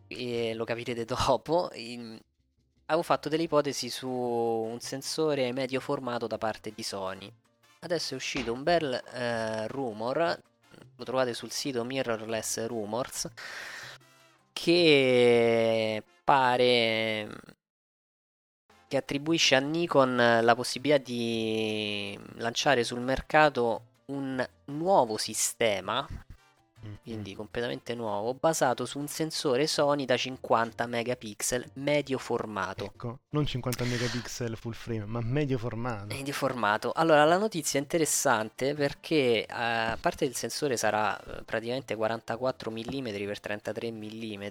e lo capirete dopo. In- avevo fatto delle ipotesi su un sensore medio formato da parte di Sony. Adesso è uscito un bel eh, rumor, lo trovate sul sito Mirrorless Rumors, che pare che attribuisce a Nikon la possibilità di lanciare sul mercato un nuovo sistema, quindi completamente nuovo, basato su un sensore Sony da 50 megapixel medio formato. Ecco, non 50 megapixel full frame, ma medio formato. Medio formato. Allora, la notizia è interessante perché eh, a parte il sensore sarà eh, praticamente 44 mm per 33 mm,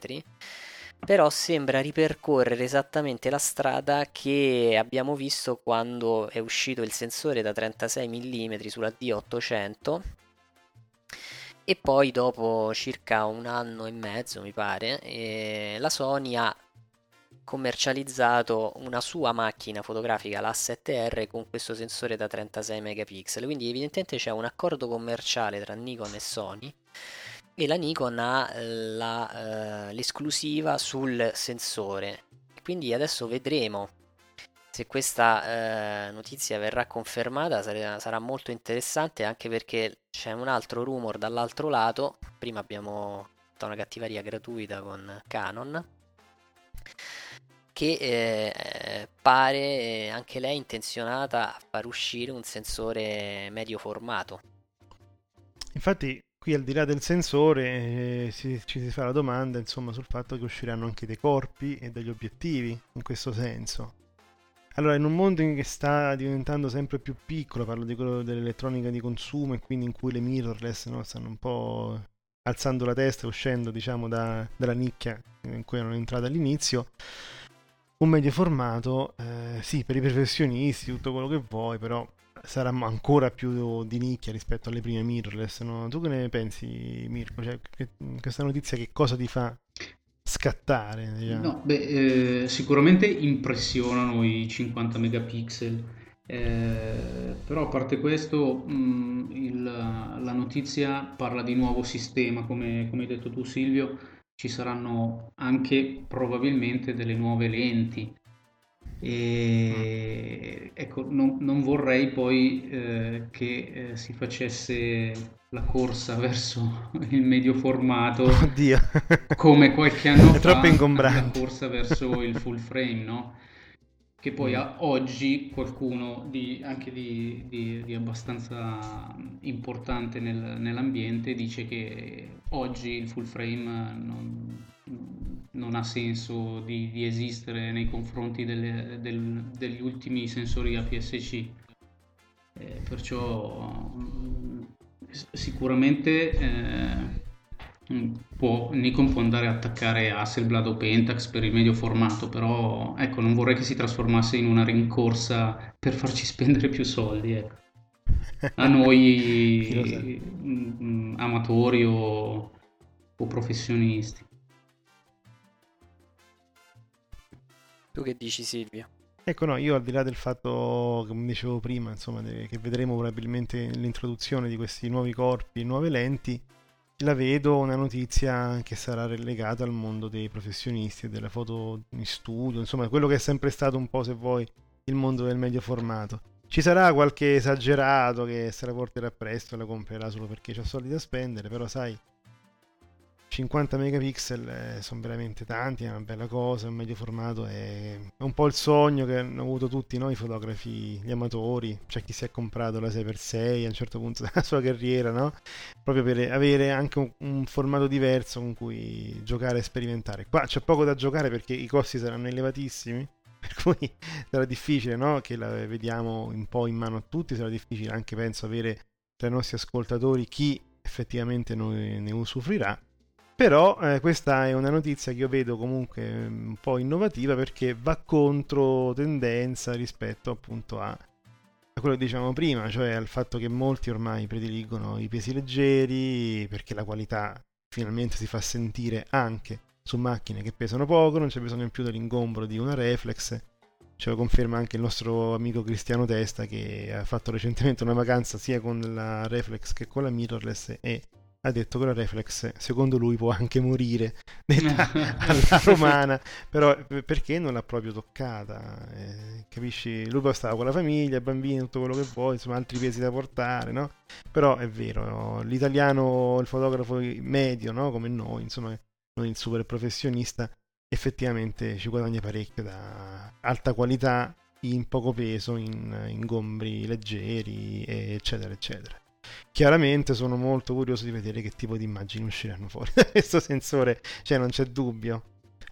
però sembra ripercorrere esattamente la strada che abbiamo visto quando è uscito il sensore da 36 mm sulla D800 e poi dopo circa un anno e mezzo mi pare eh, la Sony ha commercializzato una sua macchina fotografica, la 7R, con questo sensore da 36 megapixel. Quindi evidentemente c'è un accordo commerciale tra Nikon e Sony e la Nikon ha la, eh, l'esclusiva sul sensore. Quindi adesso vedremo se questa eh, notizia verrà confermata, sarà, sarà molto interessante anche perché c'è un altro rumor dall'altro lato. Prima abbiamo fatto una cattiveria gratuita con Canon che eh, pare anche lei intenzionata a far uscire un sensore medio formato. Infatti, qui al di là del sensore eh, si- ci si fa la domanda insomma sul fatto che usciranno anche dei corpi e degli obiettivi in questo senso. Allora, in un mondo che sta diventando sempre più piccolo, parlo di quello dell'elettronica di consumo e quindi in cui le mirrorless no, stanno un po' alzando la testa uscendo, diciamo, da- dalla nicchia in cui erano entrate all'inizio, un medio formato, eh, sì, per i professionisti, tutto quello che vuoi, però sarà ancora più di nicchia rispetto alle prime mirrorless. no? Tu che ne pensi, Mirko? Cioè, questa notizia che cosa ti fa scattare? Diciamo? No, beh, eh, sicuramente impressionano i 50 megapixel Eh, però a parte questo, mh, il, la notizia parla di nuovo sistema, come, come hai detto tu Silvio, ci saranno anche probabilmente delle nuove lenti. E ecco, non, non vorrei poi eh, che eh, si facesse la corsa verso il medio formato Oddio. come qualche anno È fa la corsa verso il full frame, no? Che poi Mm. a- oggi qualcuno di, anche di, di- di abbastanza importante nel- nell'ambiente dice che oggi il full frame non, non ha senso di, di esistere nei confronti delle- del- degli ultimi sensori APS-C. Eh, perciò sicuramente eh, può, Nikon può andare a attaccare Hasselblad o Pentax per il medio formato, però ecco, non vorrei che si trasformasse in una rincorsa per farci spendere più soldi. ecco. A noi mm, mm, amatori o, o professionisti. Tu che dici Silvio? Ecco, no, io al di là del fatto, come dicevo prima, insomma, che vedremo probabilmente nell'introduzione di questi nuovi corpi, nuove lenti, la vedo una notizia che sarà relegata al mondo dei professionisti e della foto in studio, insomma, quello che è sempre stato un po', se vuoi, il mondo del medio formato. Ci sarà qualche esagerato che se la porterà presto e la comprerà solo perché ha soldi da spendere, però sai, 50 megapixel sono veramente tanti, è una bella cosa, un medio formato è, è un po' il sogno che hanno avuto tutti noi fotografi, gli amatori, c'è chi si è comprato la 6x6 a un certo punto della sua carriera, no? Proprio per avere anche un, un formato diverso con cui giocare e sperimentare. Qua c'è poco da giocare perché i costi saranno elevatissimi, per cui sarà difficile, no? Che la vediamo un po' in mano a tutti, sarà difficile anche, penso, avere tra i nostri ascoltatori chi effettivamente ne usufruirà. Però eh, questa è una notizia che io vedo comunque mm, un po' innovativa perché va contro tendenza rispetto appunto a, quello che dicevamo prima, cioè al fatto che molti ormai prediligono i pesi leggeri perché la qualità finalmente si fa sentire anche su macchine che pesano poco, non c'è bisogno più dell'ingombro di una reflex. Ce lo conferma anche il nostro amico Cristiano Testa che ha fatto recentemente una vacanza sia con la reflex che con la mirrorless e ha detto che la reflex secondo lui può anche morire detta alla romana. Però eh, perché non l'ha proprio toccata? Eh, capisci? Lui poi stava con la famiglia i bambini tutto quello che vuoi insomma altri pesi da portare no? Però è vero l'italiano il fotografo medio no? Come noi insomma non il super professionista effettivamente ci guadagna parecchio da alta qualità in poco peso in ingombri leggeri eccetera eccetera chiaramente sono molto curioso di vedere che tipo di immagini usciranno fuori da questo sensore, cioè non c'è dubbio,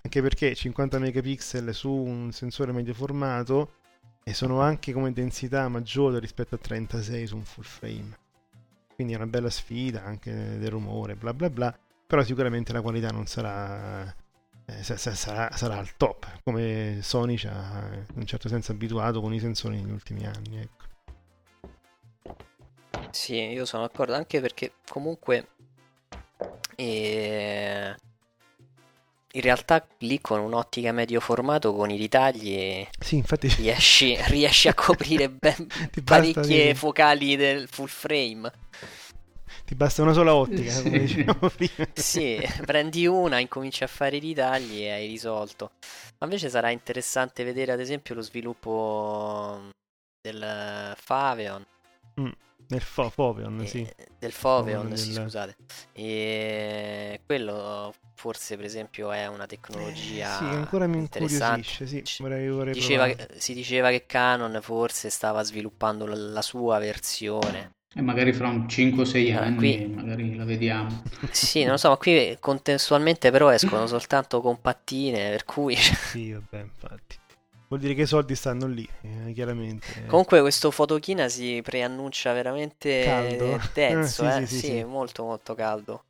anche perché 50 megapixel su un sensore medio formato e sono anche come densità maggiore rispetto a 36 su un full frame. Quindi è una bella sfida anche del rumore, bla bla bla, però sicuramente la qualità non sarà eh, sa- sa- sarà, sarà al top, come Sony ci ha in un certo senso abituato con i sensori negli ultimi anni, ecco. Sì, io sono d'accordo anche perché comunque eh, in realtà lì con un'ottica medio formato con i ritagli Sì, infatti riesci, riesci a coprire ben basta parecchie dire- invocali del full frame. ti basta una sola ottica, come dicevamo prima. Sì, prendi una, incominci a fare i ritagli e hai risolto. Ma invece sarà interessante vedere ad esempio lo sviluppo del Faveon. Mm, nel fo- Foveon, e- sì. Del Foveon, Del- sì, scusate. E quello forse per esempio è una tecnologia Sì, ancora mi interessante. incuriosisce, sì, vorrei, vorrei Diceva che- si diceva che Canon forse stava sviluppando la, la sua versione. E magari fra un 5-6 Ah, anni qui- magari la vediamo. Sì, non lo so, ma qui contestualmente però escono soltanto compattine, per cui... Sì, vabbè, infatti. Vuol dire che i soldi stanno lì, eh, chiaramente. Comunque questo fotochina si preannuncia veramente Caldo? denso, Eh, sì, eh? sì, sì, molto molto caldo.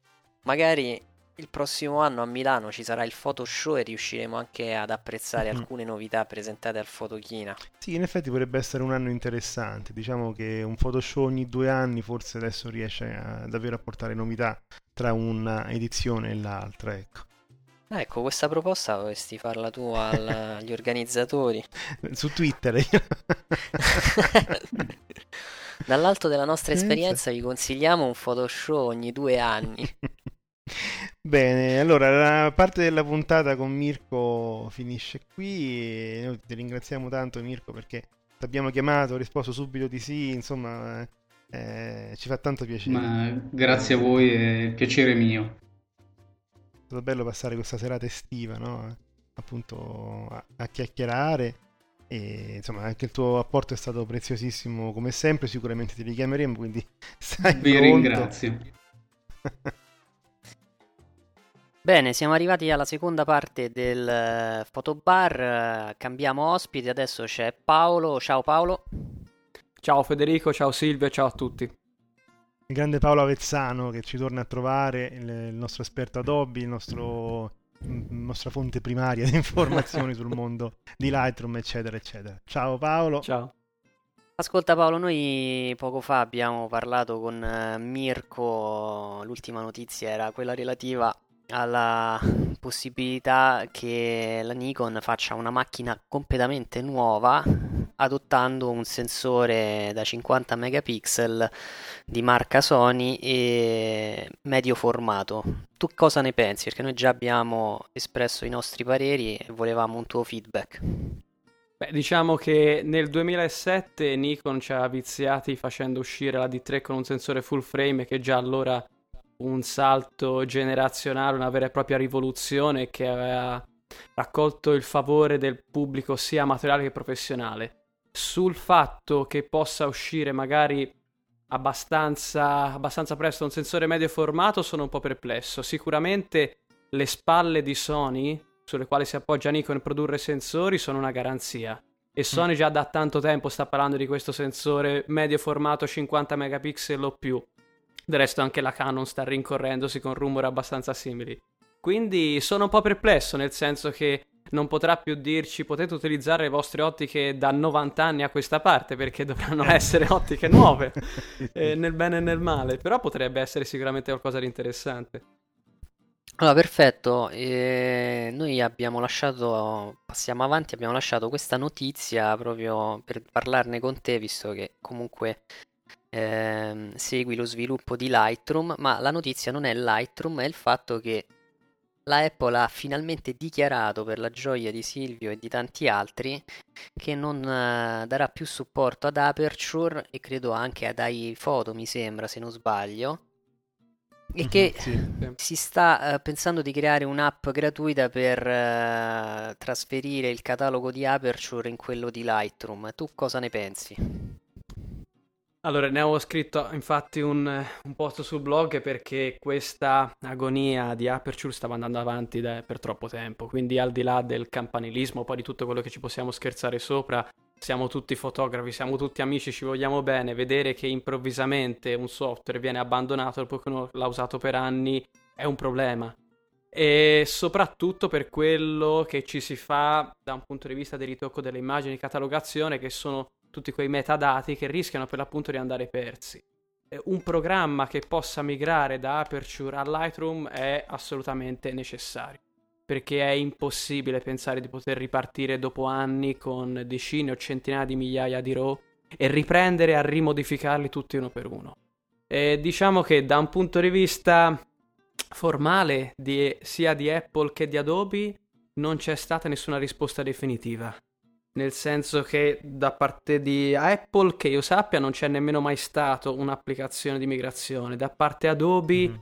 Magari il prossimo anno a Milano ci sarà il Photoshow e riusciremo anche ad apprezzare alcune novità presentate al fotochina. Sì, in effetti potrebbe essere un anno interessante. Diciamo che un Photoshop ogni due anni forse adesso riesce a, davvero a portare novità tra una edizione e l'altra, ecco. Ah, ecco, questa proposta dovresti farla tu al- agli organizzatori. Su Twitter. Dall'alto della nostra esperienza vi consigliamo un Photoshop ogni due anni. Bene, allora la parte della puntata con Mirko finisce qui. Noi ti ringraziamo tanto, Mirko, perché ti abbiamo chiamato, risposto subito di sì. Insomma, eh, ci fa tanto piacere. Ma grazie a voi, è piacere mio. È stato bello passare questa serata estiva, no? Appunto a, a chiacchierare. E insomma, anche il tuo apporto è stato preziosissimo come sempre. Sicuramente ti richiameremo, quindi stai Vi pronto. ringrazio. Bene, siamo arrivati alla seconda parte del eh, fotobar. eh, Cambiamo ospite, adesso c'è Paolo. Ciao Paolo. Ciao Federico, ciao Silvio, ciao a tutti. Il grande Paolo Avezzano che ci torna a trovare, il, il nostro esperto Adobe, il nostro, nostra fonte primaria di informazioni sul mondo di Lightroom, eccetera, eccetera. Ciao Paolo. Ciao. Ascolta Paolo, noi poco fa abbiamo parlato con eh, Mirko, l'ultima notizia era quella relativa alla possibilità che la Nikon faccia una macchina completamente nuova adottando un sensore da 50 megapixel di marca Sony e medio formato. Tu cosa ne pensi? Perché noi già abbiamo espresso i nostri pareri e volevamo un tuo feedback. Beh, diciamo che nel 2007 Nikon ci ha viziati facendo uscire la D3 con un sensore full frame che già allora un salto generazionale, una vera e propria rivoluzione che aveva raccolto il favore del pubblico sia amatoriale che professionale. Sul fatto che possa uscire magari abbastanza, abbastanza presto un sensore medio formato sono un po' perplesso. Sicuramente le spalle di Sony sulle quali si appoggia Nikon a produrre sensori sono una garanzia. E Sony già da tanto tempo sta parlando di questo sensore medio formato 50 megapixel o più. Del resto anche la Canon sta rincorrendosi con rumori abbastanza simili. Quindi sono un po' perplesso, nel senso che non potrà più dirci potete utilizzare le vostre ottiche da 90 anni a questa parte perché dovranno essere ottiche nuove, eh, nel bene e nel male, però potrebbe essere sicuramente qualcosa di interessante. Allora, perfetto. eh, noi abbiamo lasciato, passiamo avanti, abbiamo lasciato questa notizia proprio per parlarne con te, visto che comunque ehm, segui lo sviluppo di Lightroom, ma la notizia non è Lightroom, è il fatto che la Apple ha finalmente dichiarato per la gioia di Silvio e di tanti altri che non eh, darà più supporto ad Aperture e credo anche ad iPhoto, mi sembra, se non sbaglio. E che Sì. si sta eh, pensando di creare un'app gratuita per eh, trasferire il catalogo di Aperture in quello di Lightroom. Tu cosa ne pensi? Allora, ne avevo scritto infatti un, un post sul blog perché questa agonia di Aperture stava andando avanti da- per troppo tempo, quindi al di là del campanilismo, poi di tutto quello che ci possiamo scherzare sopra, siamo tutti fotografi, siamo tutti amici, ci vogliamo bene, vedere che improvvisamente un software viene abbandonato dopo che uno l'ha usato per anni è un problema. E soprattutto per quello che ci si fa da un punto di vista di ritocco delle immagini di catalogazione, che sono tutti quei metadati che rischiano per l'appunto di andare persi. Eh, Un programma che possa migrare da Aperture a Lightroom è assolutamente necessario, perché è impossibile pensare di poter ripartire dopo anni con decine o centinaia di migliaia di RAW e riprendere a rimodificarli tutti uno per uno. E diciamo che da un punto di vista formale di- sia di Apple che di Adobe non c'è stata nessuna risposta definitiva. Nel senso che da parte di Apple, che io sappia, non c'è nemmeno mai stato un'applicazione di migrazione. Da parte Adobe Mhm.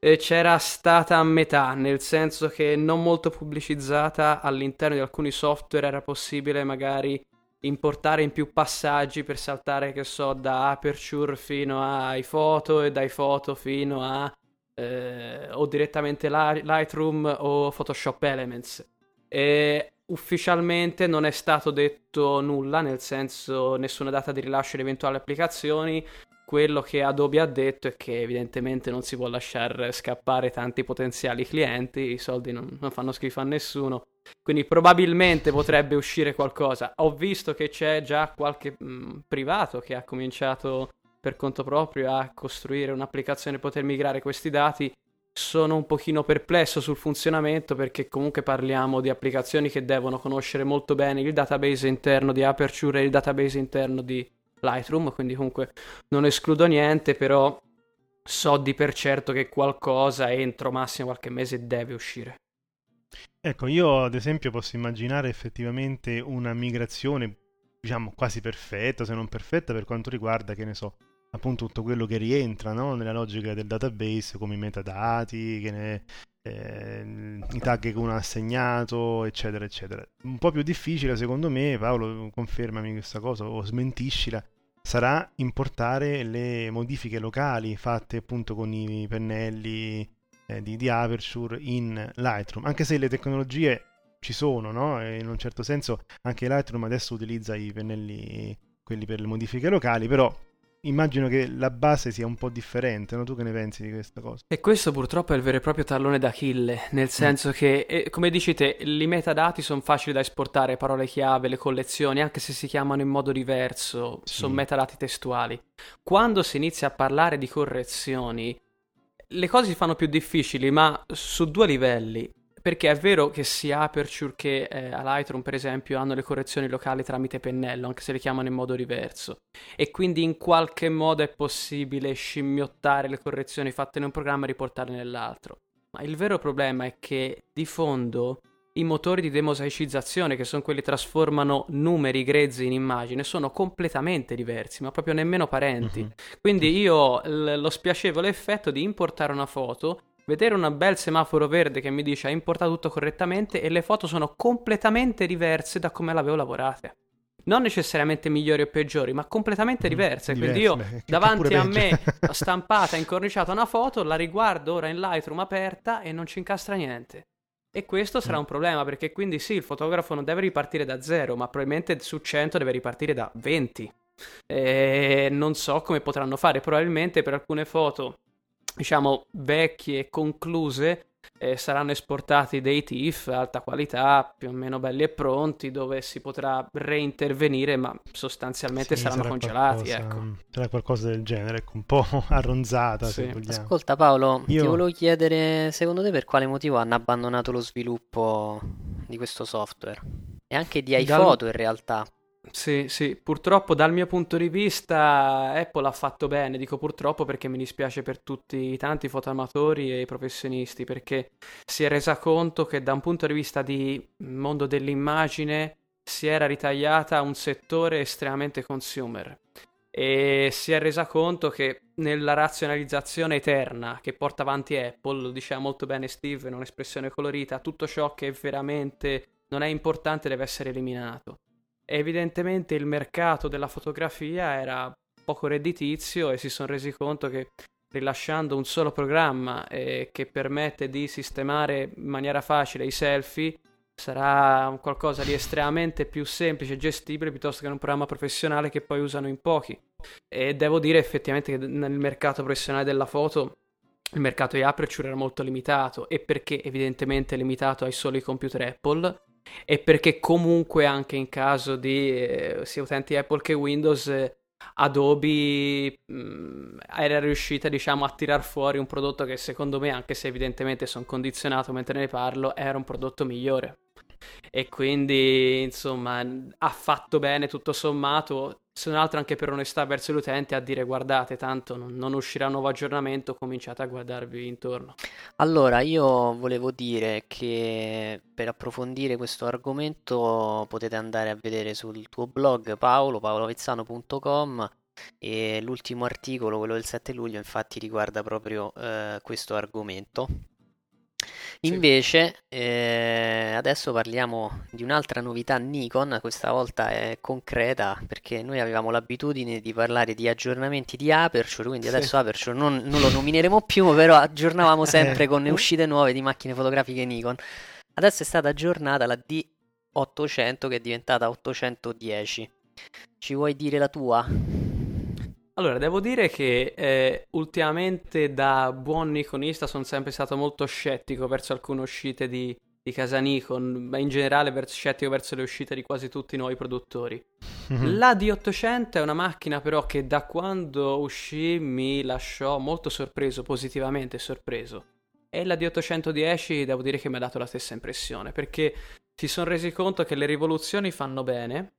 eh, c'era stata a metà, nel senso che non molto pubblicizzata all'interno di alcuni software era possibile magari importare in più passaggi per saltare, che so, da Aperture fino a iPhoto e da iPhoto fino a eh, o direttamente Li- Lightroom o Photoshop Elements. E ufficialmente non è stato detto nulla, nel senso nessuna data di rilascio di eventuali applicazioni. Quello che Adobe ha detto è che evidentemente non si può lasciare scappare tanti potenziali clienti, i soldi non, non fanno schifo a nessuno. Quindi probabilmente potrebbe uscire qualcosa. Ho visto che c'è già qualche mh, privato che ha cominciato per conto proprio a costruire un'applicazione per poter migrare questi dati. Sono un pochino perplesso sul funzionamento perché comunque parliamo di applicazioni che devono conoscere molto bene il database interno di Aperture e il database interno di Lightroom, quindi comunque non escludo niente, però so di per certo che qualcosa entro massimo qualche mese deve uscire. Ecco, io ad esempio posso immaginare effettivamente una migrazione, diciamo, quasi perfetta, se non perfetta, per quanto riguarda, che ne so, appunto tutto quello che rientra no? nella logica del database, come i metadati, ne, eh, i tag che uno ha assegnato, eccetera, eccetera. Un po' più difficile, secondo me, Paolo, confermami questa cosa o smentiscila, sarà importare le modifiche locali fatte appunto con i pennelli eh, di, di, Aperture in Lightroom, anche se le tecnologie ci sono, no? In un certo senso anche Lightroom adesso utilizza i pennelli, quelli per le modifiche locali, però immagino che la base sia un po' differente, no? Tu che ne pensi di questa cosa? E questo purtroppo è il vero e proprio tallone d'Achille, nel mm. senso mm. che, eh, come dici te, i metadati sono facili da esportare, parole chiave, le collezioni, anche se si chiamano in modo diverso, sì. sono metadati testuali. Quando si inizia a parlare di correzioni, le cose si fanno più difficili, ma su due livelli perché è vero che sia Aperture che eh, Lightroom, per esempio, hanno le correzioni locali tramite pennello, anche se le chiamano in modo diverso. E quindi in qualche modo è possibile scimmiottare le correzioni fatte in un programma e riportarle nell'altro. Ma il vero problema è che di fondo i motori di demosaicizzazione, che sono quelli che trasformano numeri grezzi in immagine, sono completamente diversi, ma proprio nemmeno parenti. Mm-hmm. Quindi io ho l- lo spiacevole effetto di importare una foto vedere un bel semaforo verde che mi dice ha importato tutto correttamente e le foto sono completamente diverse da come l'avevo lavorate. Non necessariamente migliori o peggiori, ma completamente diverse. Mm, Quindi io beh, davanti a me stampata, incorniciata una foto, la riguardo ora in Lightroom aperta e non ci incastra niente. E questo sarà mm. un problema perché quindi sì, il fotografo non deve ripartire da zero, ma probabilmente su 100 deve ripartire da 20. E non so come potranno fare, probabilmente per alcune foto diciamo, vecchie e concluse eh, saranno esportati dei TIFF alta qualità, più o meno belli e pronti, dove si potrà reintervenire, ma sostanzialmente sì, saranno congelati. Qualcosa, ecco. Sarà qualcosa del genere, ecco, un po' arronzata. Sì. Ascolta Paolo, Io... ti volevo chiedere, secondo te per quale motivo hanno abbandonato lo sviluppo di questo software? E anche di iPhoto Dal... in realtà, sì, sì, purtroppo dal mio punto di vista Apple ha fatto bene, dico purtroppo perché mi dispiace per tutti i tanti fotoamatori e i professionisti, perché si è resa conto che da un punto di vista di mondo dell'immagine si era ritagliata un settore estremamente consumer. E si è resa conto che nella razionalizzazione eterna che porta avanti Apple, lo diceva molto bene Steve in un'espressione colorita, tutto ciò che veramente non è importante deve essere eliminato evidentemente il mercato della fotografia era poco redditizio e si sono resi conto che rilasciando un solo programma eh, che permette di sistemare in maniera facile i selfie sarà qualcosa di estremamente più semplice e gestibile piuttosto che un programma professionale che poi usano in pochi. E devo dire effettivamente che nel mercato professionale della foto il mercato di Aperture era molto limitato e perché evidentemente limitato ai soli computer Apple e perché comunque anche in caso di eh, sia utenti Apple che Windows eh, Adobe mh, mm, era riuscita diciamo a tirar fuori un prodotto che secondo me anche se evidentemente sono condizionato mentre ne parlo era un prodotto migliore e quindi insomma ha fatto bene tutto sommato se non altro anche per onestà verso l'utente a dire guardate tanto non, uscirà un nuovo aggiornamento cominciate a guardarvi intorno. Allora io volevo dire che per approfondire questo argomento potete andare a vedere sul tuo blog paolo paolovezzano.com e l'ultimo articolo quello del 7 luglio infatti riguarda proprio eh, questo argomento Invece, eh, adesso parliamo di un'altra novità Nikon, questa volta è concreta perché noi avevamo l'abitudine di parlare di aggiornamenti di Aperture, quindi adesso sì. Aperture non, non, lo nomineremo più, però aggiornavamo sempre con uscite nuove di macchine fotografiche Nikon. Adesso è stata aggiornata la D800 che è diventata 810. Ci vuoi dire la tua? Allora, devo dire che eh, ultimamente da buon Nikonista sono sempre stato molto scettico verso alcune uscite di, di casa Nikon, ma in generale verso, scettico verso le uscite di quasi tutti i nuovi produttori. Mm-hmm. La D800 è una macchina però che da quando uscì mi lasciò molto sorpreso, positivamente sorpreso. E la D810 devo dire che mi ha dato la stessa impressione, perché si sono resi conto che le rivoluzioni fanno bene,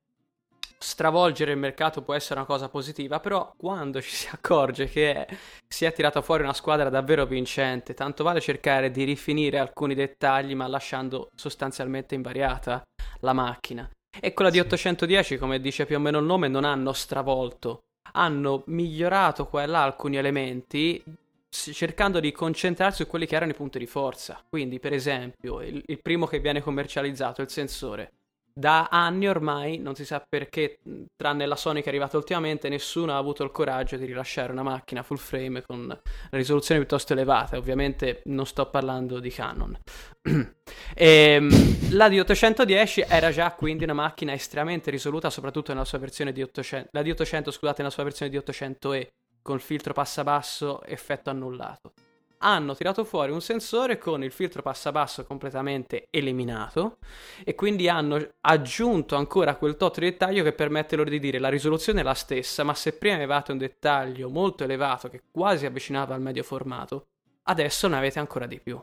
stravolgere il mercato può essere una cosa positiva, però quando ci si accorge che si è tirata fuori una squadra davvero vincente, tanto vale cercare di rifinire alcuni dettagli, ma lasciando sostanzialmente invariata la macchina. E quella di 810, come dice più o meno il nome, non hanno stravolto, hanno migliorato qua e là alcuni elementi cercando di concentrarsi su quelli che erano i punti di forza. Quindi, per esempio, il, il primo che viene commercializzato è il sensore da anni ormai, non si sa perché, tranne la Sony che è arrivata ultimamente, nessuno ha avuto il coraggio di rilasciare una macchina full frame con una risoluzione piuttosto elevata. Ovviamente non sto parlando di Canon. e, ehm, la d 810 era già quindi una macchina estremamente risoluta, soprattutto nella sua versione di 800, la d 800 scusate, nella sua versione di 800e, con il filtro passabasso effetto annullato hanno tirato fuori un sensore con il filtro passabasso completamente eliminato e quindi hanno aggiunto ancora quel tot di dettaglio che permette loro di dire la risoluzione è la stessa, ma se prima avevate un dettaglio molto elevato che quasi avvicinava al medio formato, adesso ne avete ancora di più.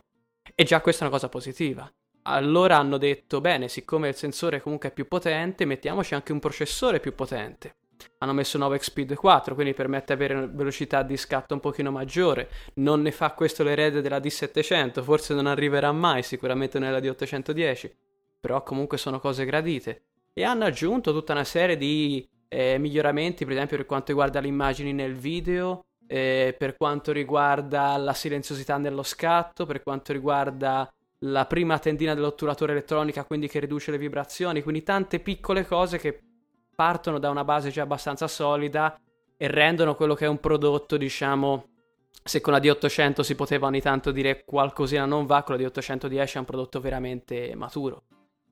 E già questa è una cosa positiva. Allora hanno detto, bene, siccome il sensore comunque è più potente, mettiamoci anche un processore più potente hanno messo 9 Speed 4, quindi permette di avere una velocità di scatto un pochino maggiore. Non ne fa questo l'erede della D700, forse non arriverà mai, sicuramente nella D810, però comunque sono cose gradite. E hanno aggiunto tutta una serie di eh, miglioramenti, per esempio per quanto riguarda le immagini nel video, eh, per quanto riguarda la silenziosità nello scatto, per quanto riguarda la prima tendina dell'otturatore elettronica, quindi che riduce le vibrazioni, quindi tante piccole cose che partono da una base già abbastanza solida e rendono quello che è un prodotto, diciamo, se con la D800 si poteva ogni tanto dire qualcosina non va, con la D810 è un prodotto veramente maturo.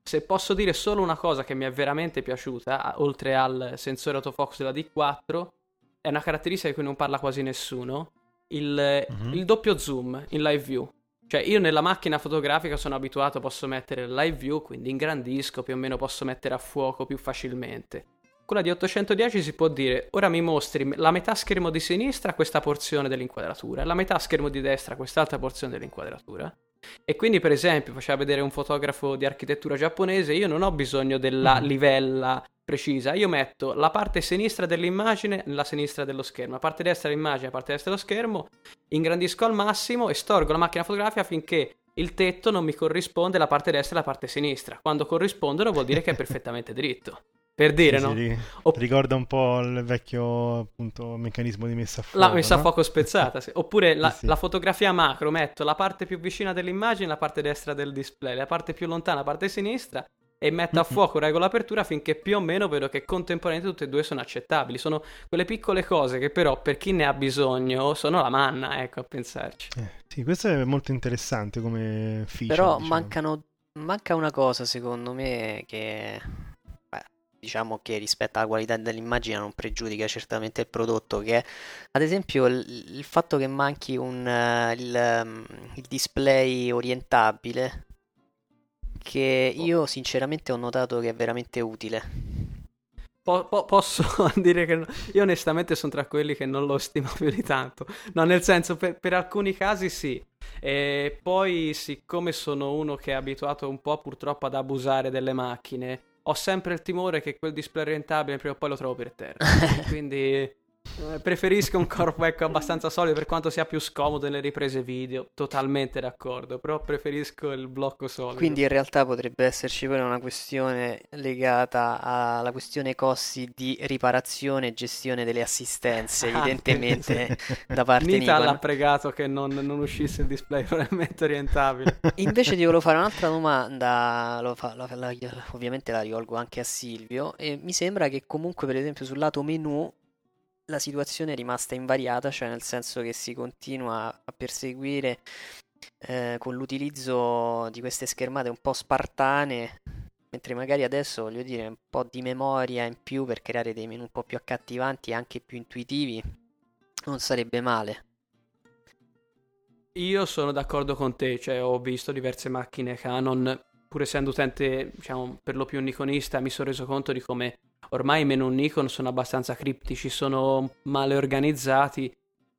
Se posso dire solo una cosa che mi è veramente piaciuta, oltre al sensore autofocus della D4, è una caratteristica di cui non parla quasi nessuno, il, mm-hmm. il doppio zoom in live view. Cioè, io nella macchina fotografica sono abituato, posso mettere live view, quindi ingrandisco, più o meno posso mettere a fuoco più facilmente. Con la di 810 si può dire, ora mi mostri la metà schermo di sinistra questa porzione dell'inquadratura, la metà schermo di destra quest'altra porzione dell'inquadratura. E quindi, per esempio, faceva vedere un fotografo di architettura giapponese, io non ho bisogno della mm. livella precisa, io metto la parte sinistra dell'immagine nella sinistra dello schermo, la parte destra dell'immagine, la parte destra dello schermo, ingrandisco al massimo e storgo la macchina fotografica finché il tetto non mi corrisponde la parte destra e la parte sinistra. Quando corrispondono vuol dire che è perfettamente dritto. Per dire, sì, no? Sì, Opp- ricorda un po' il vecchio appunto, meccanismo di messa a fuoco. La messa no? a fuoco spezzata, sì. Oppure la, la, fotografia macro, metto la parte più vicina dell'immagine, la parte destra del display, la parte più lontana, la parte sinistra e metto a fuoco, reggo l'apertura finché più o meno vedo che contemporaneamente tutte e due sono accettabili. Sono quelle piccole cose che però per chi ne ha bisogno sono la manna, ecco, a pensarci. Eh, sì, questo è molto interessante come feature. Però diciamo. mancano, manca una cosa secondo me che diciamo che rispetto alla qualità dell'immagine non pregiudica certamente il prodotto che è. Ad esempio il, il fatto che manchi un, uh, il, um, il, display orientabile che io sinceramente ho notato che è veramente utile. Po- po- posso dire che no. io onestamente sono tra quelli che non lo stimo più di tanto. No nel senso per, per alcuni casi sì. E poi siccome sono uno che è abituato un po' purtroppo ad abusare delle macchine ho sempre il timore che quel display orientabile prima o poi lo trovo per terra. Quindi preferisco un corpo ecco, abbastanza solido per quanto sia più scomodo nelle riprese video, totalmente d'accordo, però preferisco il blocco solido. Quindi in realtà potrebbe esserci poi una questione legata alla questione costi di riparazione e gestione delle assistenze, ah, evidentemente da parte di Nita l'ha pregato che non, non, uscisse il display probabilmente orientabile. Invece ti volevo fare un'altra domanda, fa, la, la, ovviamente la rivolgo anche a Silvio, e mi sembra che comunque per esempio sul lato menu la situazione è rimasta invariata, cioè nel senso che si continua a perseguire eh, con l'utilizzo di queste schermate un po' spartane, mentre magari adesso voglio dire un po' di memoria in più per creare dei menu un po' più accattivanti e anche più intuitivi non sarebbe male. Io sono d'accordo con te, cioè ho visto diverse macchine Canon, pur essendo utente, diciamo, per lo più nikonista, mi sono reso conto di come ormai i menu Nikon sono abbastanza criptici, sono male organizzati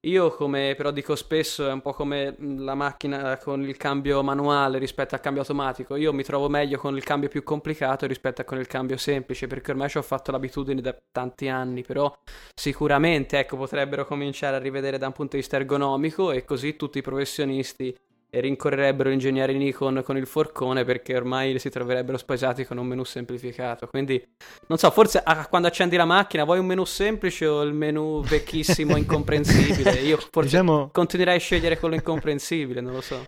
Io come però dico spesso è un po' come la macchina con il cambio manuale rispetto al cambio automatico. Io mi trovo meglio con il cambio più complicato rispetto a con il cambio semplice perché ormai ci ho fatto l'abitudine da tanti anni, però sicuramente ecco potrebbero cominciare a rivedere da un punto di vista ergonomico e così tutti i professionisti e rincorrerebbero ingegneri Nikon con il forcone perché ormai si troverebbero spaesati con un menu semplificato. Quindi, non so, forse ah, quando accendi la macchina vuoi un menu semplice o il menu vecchissimo, incomprensibile? Io forse diciamo... continuerei a scegliere quello incomprensibile, non lo so.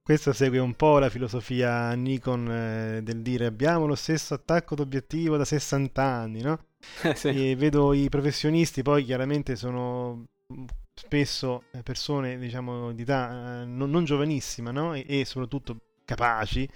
Questo segue un po' la filosofia Nikon eh, del dire abbiamo lo stesso attacco d'obiettivo da 60 anni, no? Sì. E vedo i professionisti poi chiaramente sono spesso eh, persone diciamo di età eh, non, non, giovanissima no? e, e, soprattutto capaci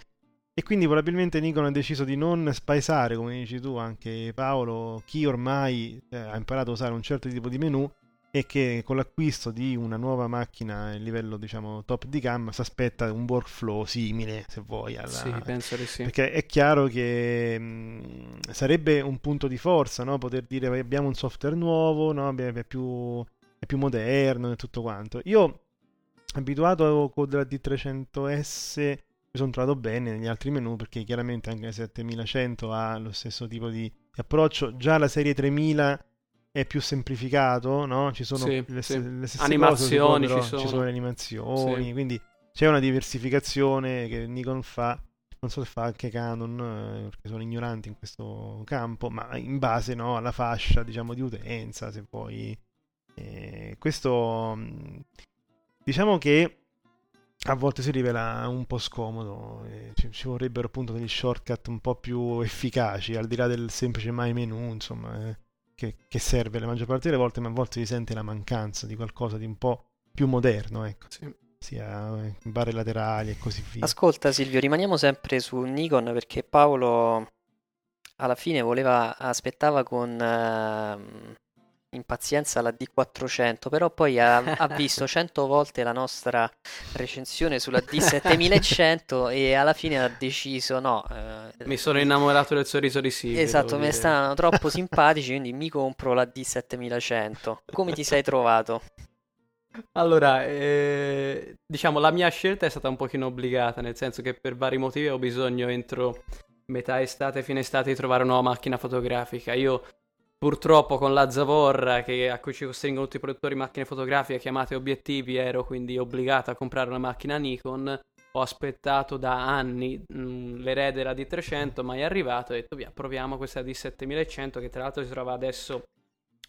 e quindi probabilmente Nikon ha deciso di non spaesare come dici tu anche Paolo chi ormai eh, ha imparato a usare un certo tipo di menu e che con l'acquisto di una nuova macchina a livello diciamo top di gamma si aspetta un workflow simile se vuoi alla... sì penso di sì perché è chiaro che mh, sarebbe un punto di forza no? poter dire abbiamo un software nuovo no? è più è più moderno e tutto quanto. Io, abituato con la D300S, mi sono trovato bene negli altri menu perché chiaramente anche la 7100 ha lo stesso tipo di approccio. Già la serie 3000 è più semplificato, no? Ci sono sì, le, sì. le stesse animazioni, cose, ci, sono. ci sono le animazioni, sì. quindi c'è una diversificazione che Nikon fa non so se fa anche Canon eh, perché sono ignoranti in questo campo ma in base no, alla fascia diciamo di utenza se poi e questo mm, diciamo che a volte si rivela un po' scomodo, ci, ci, vorrebbero appunto degli shortcut un po' più efficaci, al di là del semplice my menu, insomma, eh, che, che, serve la maggior parte delle volte, ma a volte si sente la mancanza di qualcosa di un po' più moderno, ecco. Sì. Sia eh, barre laterali e così via. Ascolta Silvio, rimaniamo sempre su Nikon perché Paolo alla fine voleva, aspettava con... Uh impazienza la D400, però poi ha, ha visto 100 volte la nostra recensione sulla D7100 e alla fine ha deciso no. Eh, mi sono innamorato del sorriso di Silvio. Esatto, mi stanno troppo simpatici, quindi mi compro la D7100. Come ti sei trovato? Allora, eh, diciamo, la mia scelta è stata un pochino obbligata, nel senso che per vari motivi ho bisogno entro metà estate, fine estate di trovare una nuova macchina fotografica. Io Purtroppo con la zavorra che, a cui ci costringono tutti i produttori di macchine fotografiche chiamate obiettivi ero quindi obbligato a comprare una macchina Nikon. Ho aspettato da anni mh, mm, l'erede della D300, mai arrivato. Ho detto via, proviamo questa D7100 che tra l'altro si trova adesso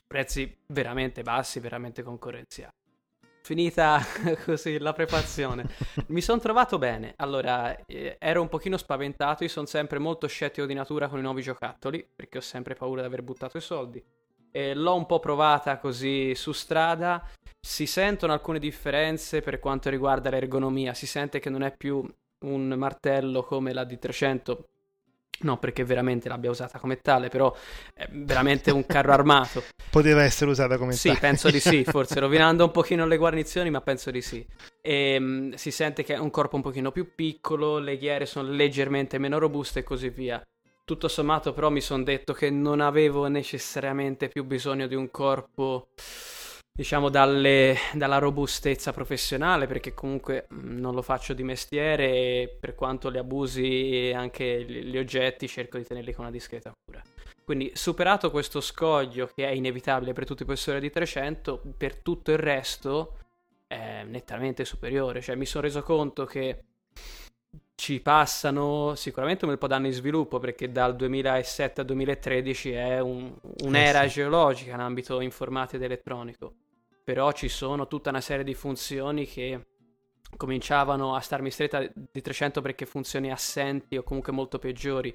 prezzi veramente bassi, veramente concorrenziali finita così la prefazione. Mi sono trovato bene. Allora, eh, ero un pochino spaventato. Io sono sempre molto scettico di natura con i nuovi giocattoli, perché ho sempre paura di aver buttato i soldi. E l'ho un po' provata così su strada. Si sentono alcune differenze per quanto riguarda l'ergonomia. Si sente che non è più un martello come la D300 No, perché veramente l'abbia usata come tale, però è veramente un carro armato. Poteva essere usata come sì, tale. Sì, penso di sì, forse rovinando un pochino le guarnizioni, ma penso di sì. E, um, si sente che è un corpo un pochino più piccolo, le ghiere sono leggermente meno robuste e così via. Tutto sommato però mi sono detto che non avevo necessariamente più bisogno di un corpo diciamo dalle, dalla robustezza professionale perché comunque mm, non lo faccio di mestiere e per quanto li abusi e anche gli, gli oggetti cerco di tenerli con una discreta cura. Quindi superato questo scoglio che è inevitabile per tutti i professori di 300, per tutto il resto è nettamente superiore, cioè mi sono reso conto che ci passano sicuramente un bel po' d'anni di sviluppo perché dal 2007 al 2013 è un, un'era eh sì. geologica in ambito informatico ed elettronico però ci sono tutta una serie di funzioni che cominciavano a starmi stretta di 300 perché funzioni assenti o comunque molto peggiori.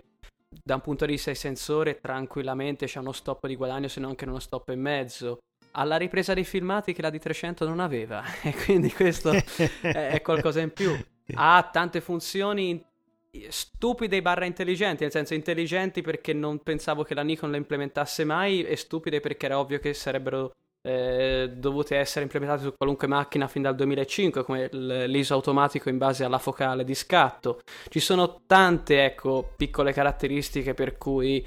Da un punto di vista di sensore, tranquillamente c'è uno stop di guadagno, se non anche uno stop e mezzo. Alla ripresa dei filmati che la d 300 non aveva, e quindi questo è qualcosa in più. Ha tante funzioni stupide barra intelligenti, nel senso intelligenti perché non pensavo che la Nikon le implementasse mai e stupide perché era ovvio che sarebbero eh, dovute essere implementate su qualunque macchina fin dal 2005 come l'ISO automatico in base alla focale di scatto. Ci sono tante ecco piccole caratteristiche per cui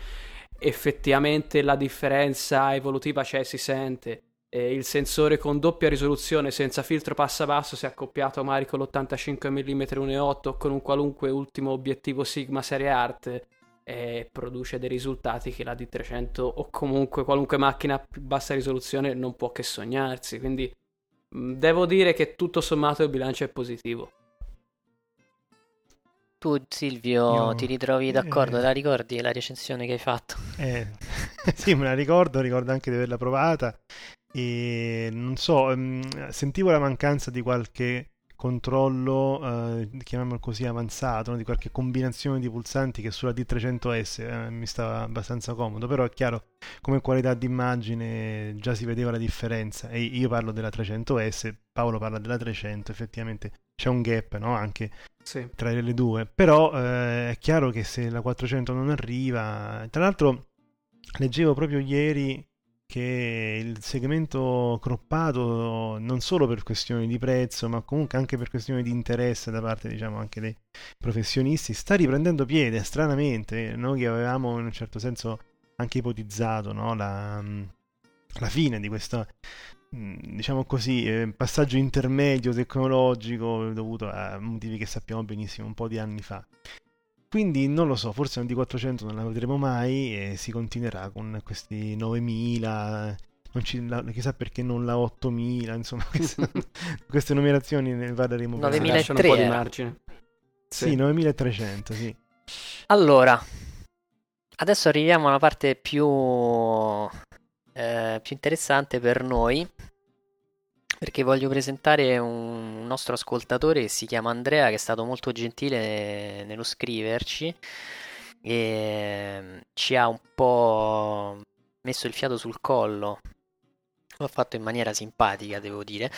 effettivamente la differenza evolutiva c'è si sente. E il sensore con doppia risoluzione senza filtro passa basso se accoppiato magari con l'85 mm 1.8 o con un qualunque ultimo obiettivo Sigma serie art e produce dei risultati che la D300 o comunque qualunque macchina a più bassa risoluzione non può che sognarsi. Quindi mh, devo dire che tutto sommato il bilancio è positivo. Tu Silvio Io- ti ritrovi d'accordo? eh. La ricordi la recensione che hai fatto? Eh, sì, me la ricordo, ricordo anche di averla provata e non so, ehm, sentivo la mancanza di qualche controllo, eh, chiamiamolo così, avanzato, no? Di qualche combinazione di pulsanti che sulla D300S eh, mi stava abbastanza comodo, però è chiaro, come qualità d'immagine già si vedeva la differenza e io parlo della 300S, Paolo parla della 300, effettivamente c'è un gap, no? Anche Sì. tra le due. Però eh, è chiaro che se la 400 non arriva, tra l'altro leggevo proprio ieri che il segmento croppato non solo per questioni di prezzo, ma comunque anche per questioni di interesse da parte, diciamo, anche dei professionisti, sta riprendendo piede, stranamente. Noi avevamo in un certo senso anche ipotizzato, no, la, la fine di questo mh, diciamo così, eh, passaggio intermedio tecnologico dovuto a motivi che sappiamo benissimo un po' di anni fa. Quindi non lo so, forse un D400 non la vedremo mai e si continuerà con questi 9000, non ci- la- chissà perché non la 8000, insomma, queste, queste numerazioni ne parleremo più avanti. 9003 Lasciano un po' di margine. Sì, 9300, sì. Allora, adesso arriviamo alla parte più, eh, più interessante per noi, perché voglio presentare un nostro ascoltatore che si chiama Andrea, che è stato molto gentile nello scriverci e mm, ci ha un po' messo il fiato sul collo. L'ha fatto in maniera simpatica, devo dire.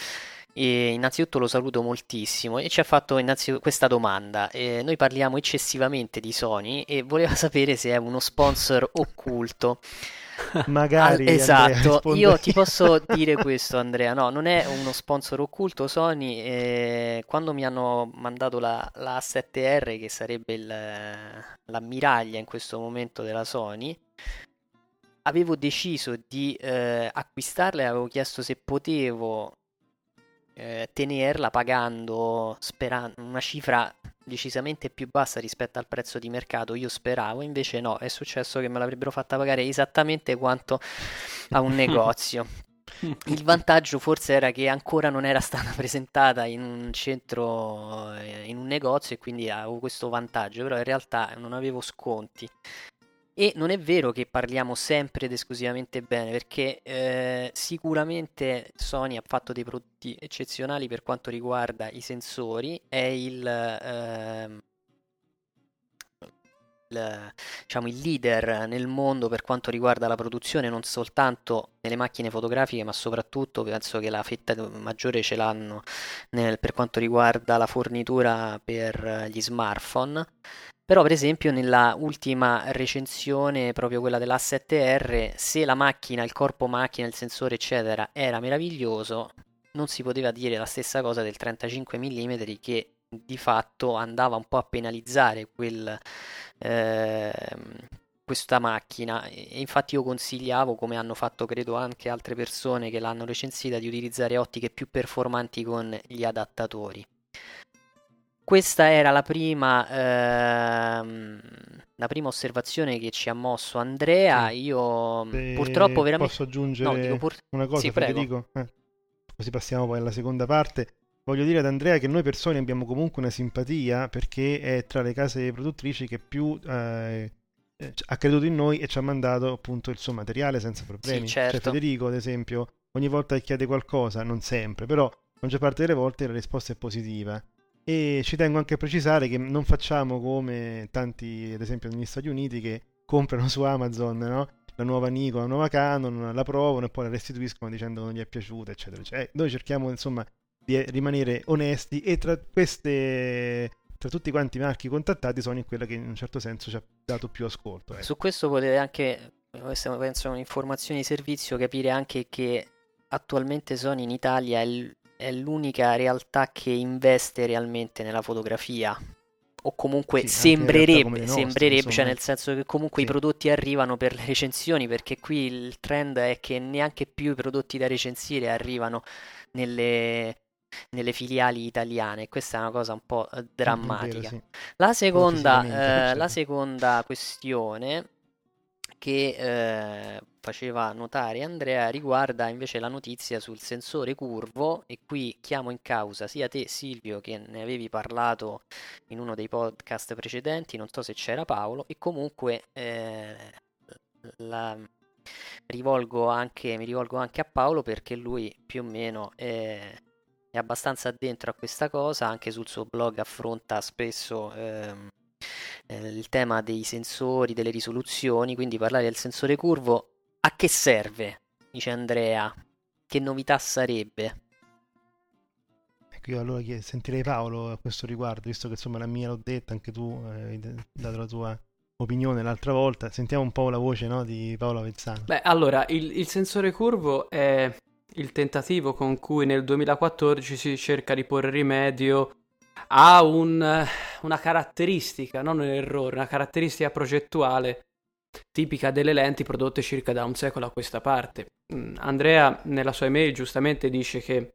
E innanzitutto lo saluto moltissimo e ci ha fatto questa domanda. Eh, noi parliamo eccessivamente di Sony e voleva sapere se è uno sponsor occulto. Magari Al- esatto, io ti posso dire questo Andrea, no, non è uno sponsor occulto Sony, eh, quando mi hanno mandato la, la A7R che sarebbe il- l'ammiraglia in questo momento della Sony, avevo deciso di eh, acquistarla e avevo chiesto se potevo eh, tenerla pagando spera- una cifra decisamente più bassa rispetto al prezzo di mercato. Io speravo, invece no, è successo che me l'avrebbero fatta pagare esattamente quanto a un negozio. Il vantaggio forse era che ancora non era stata presentata in un centro, eh, in un negozio e quindi avevo questo vantaggio, però in realtà non avevo sconti. E non è vero che parliamo sempre ed esclusivamente bene, perché eh, sicuramente Sony ha fatto dei prodotti eccezionali per quanto riguarda i sensori, è il, ehm, il, diciamo, il leader nel mondo per quanto riguarda la produzione, non soltanto nelle macchine fotografiche, ma soprattutto penso che la fetta maggiore ce l'hanno nel- per quanto riguarda la fornitura per gli smartphone. Però, per esempio, nella ultima recensione, proprio quella dell'A7R, se la macchina, il corpo macchina, il sensore, eccetera, era meraviglioso, non si poteva dire la stessa cosa del 35 mm che di fatto andava un po' a penalizzare quel, ehm, questa macchina. E infatti io consigliavo, come hanno fatto credo anche altre persone che l'hanno recensita, di utilizzare ottiche più performanti con gli adattatori. Questa era la prima, ehm, la prima osservazione che ci ha mosso Andrea. Sì. Io Se purtroppo veramente... Posso aggiungere No, pur- una cosa, Sì. Federico? Eh, così passiamo poi alla seconda parte. Voglio dire ad Andrea che noi per Sony abbiamo comunque una simpatia perché è tra le case produttrici che più eh, eh, ha creduto in noi e ci ha mandato appunto il suo materiale senza problemi. Sì, certo. Cioè Federico, ad esempio, ogni volta che chiede qualcosa, non sempre, però la maggior parte delle volte la risposta è positiva. E ci tengo anche a precisare che non facciamo come tanti, ad esempio, negli Stati Uniti che comprano su Amazon, no? la nuova Nikon, la nuova Canon, la provano e poi la restituiscono dicendo che non gli è piaciuta, eccetera. Eh, noi cerchiamo insomma di eh, rimanere onesti e tra queste, tra tutti quanti i marchi contattati, Sony è quella che in un certo senso ci ha dato più ascolto. ecco. Su questo potete anche, questa penso è un'informazione di servizio, capire anche che attualmente Sony in Italia è, l- è l'unica realtà che investe realmente nella fotografia. o comunque Sì, sembrerebbe, nostre, sembrerebbe, cioè nel senso che comunque Sì. i prodotti arrivano per le recensioni, perché qui il trend è che neanche più i prodotti da recensire arrivano nelle, nelle filiali italiane. Questa è una cosa un po' eh, È vero, drammatica. sì. La seconda, eh, la seconda questione che eh, faceva notare Andrea riguarda invece la notizia sul sensore curvo e qui chiamo in causa sia te Silvio che ne avevi parlato in uno dei podcast precedenti, non so se c'era Paolo e comunque eh, la rivolgo anche, mi rivolgo anche a Paolo perché lui più o meno è, è abbastanza addentro a questa cosa, anche sul suo blog affronta spesso ehm, eh, il tema dei sensori, delle risoluzioni, quindi parlare del sensore curvo a che serve? Dice Andrea. Che novità sarebbe? Ecco, io allora sentirei Paolo a questo riguardo, visto che insomma la mia l'ho detta, anche tu eh, hai dato la tua opinione l'altra volta. Sentiamo un po' la voce no, di Paolo Avezzano. Beh, allora, il, il sensore curvo è il tentativo con cui nel 2014 si cerca di porre rimedio a un- una caratteristica, non un errore, una caratteristica progettuale tipica delle lenti prodotte circa da un secolo a questa parte. Mm, Andrea nella sua email giustamente dice che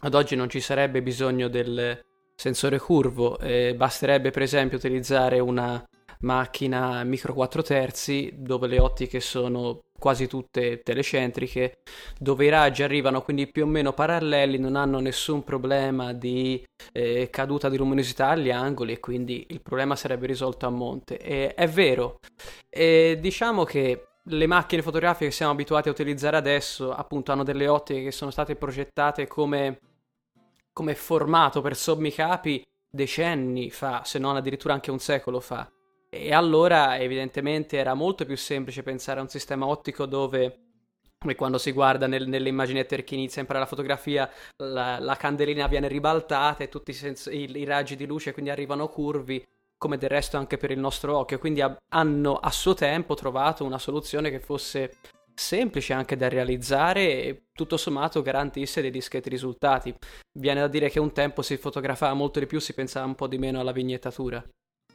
ad oggi non ci sarebbe bisogno del sensore curvo, eh, basterebbe per esempio utilizzare una macchina micro 4 terzi dove le ottiche sono quasi tutte telecentriche, dove i raggi arrivano quindi più o meno paralleli, non hanno nessun problema di eh, caduta di luminosità agli angoli e quindi il problema sarebbe risolto a monte. E, è vero, e diciamo che le macchine fotografiche che siamo abituati a utilizzare adesso appunto hanno delle ottiche che sono state progettate come, come formato per sommi capi decenni fa, se non addirittura anche un secolo fa. E allora evidentemente era molto più semplice pensare a un sistema ottico dove, come quando si guarda nel- nelle immaginette che inizia a imparare la fotografia, la, la candelina viene ribaltata e tutti i, sens- i- i raggi di luce quindi arrivano curvi, come del resto anche per il nostro occhio. Quindi ha- hanno a suo tempo trovato una soluzione che fosse semplice anche da realizzare e tutto sommato garantisse dei discreti risultati. Viene da dire che un tempo si fotografava molto di più, si pensava un po' di meno alla vignettatura.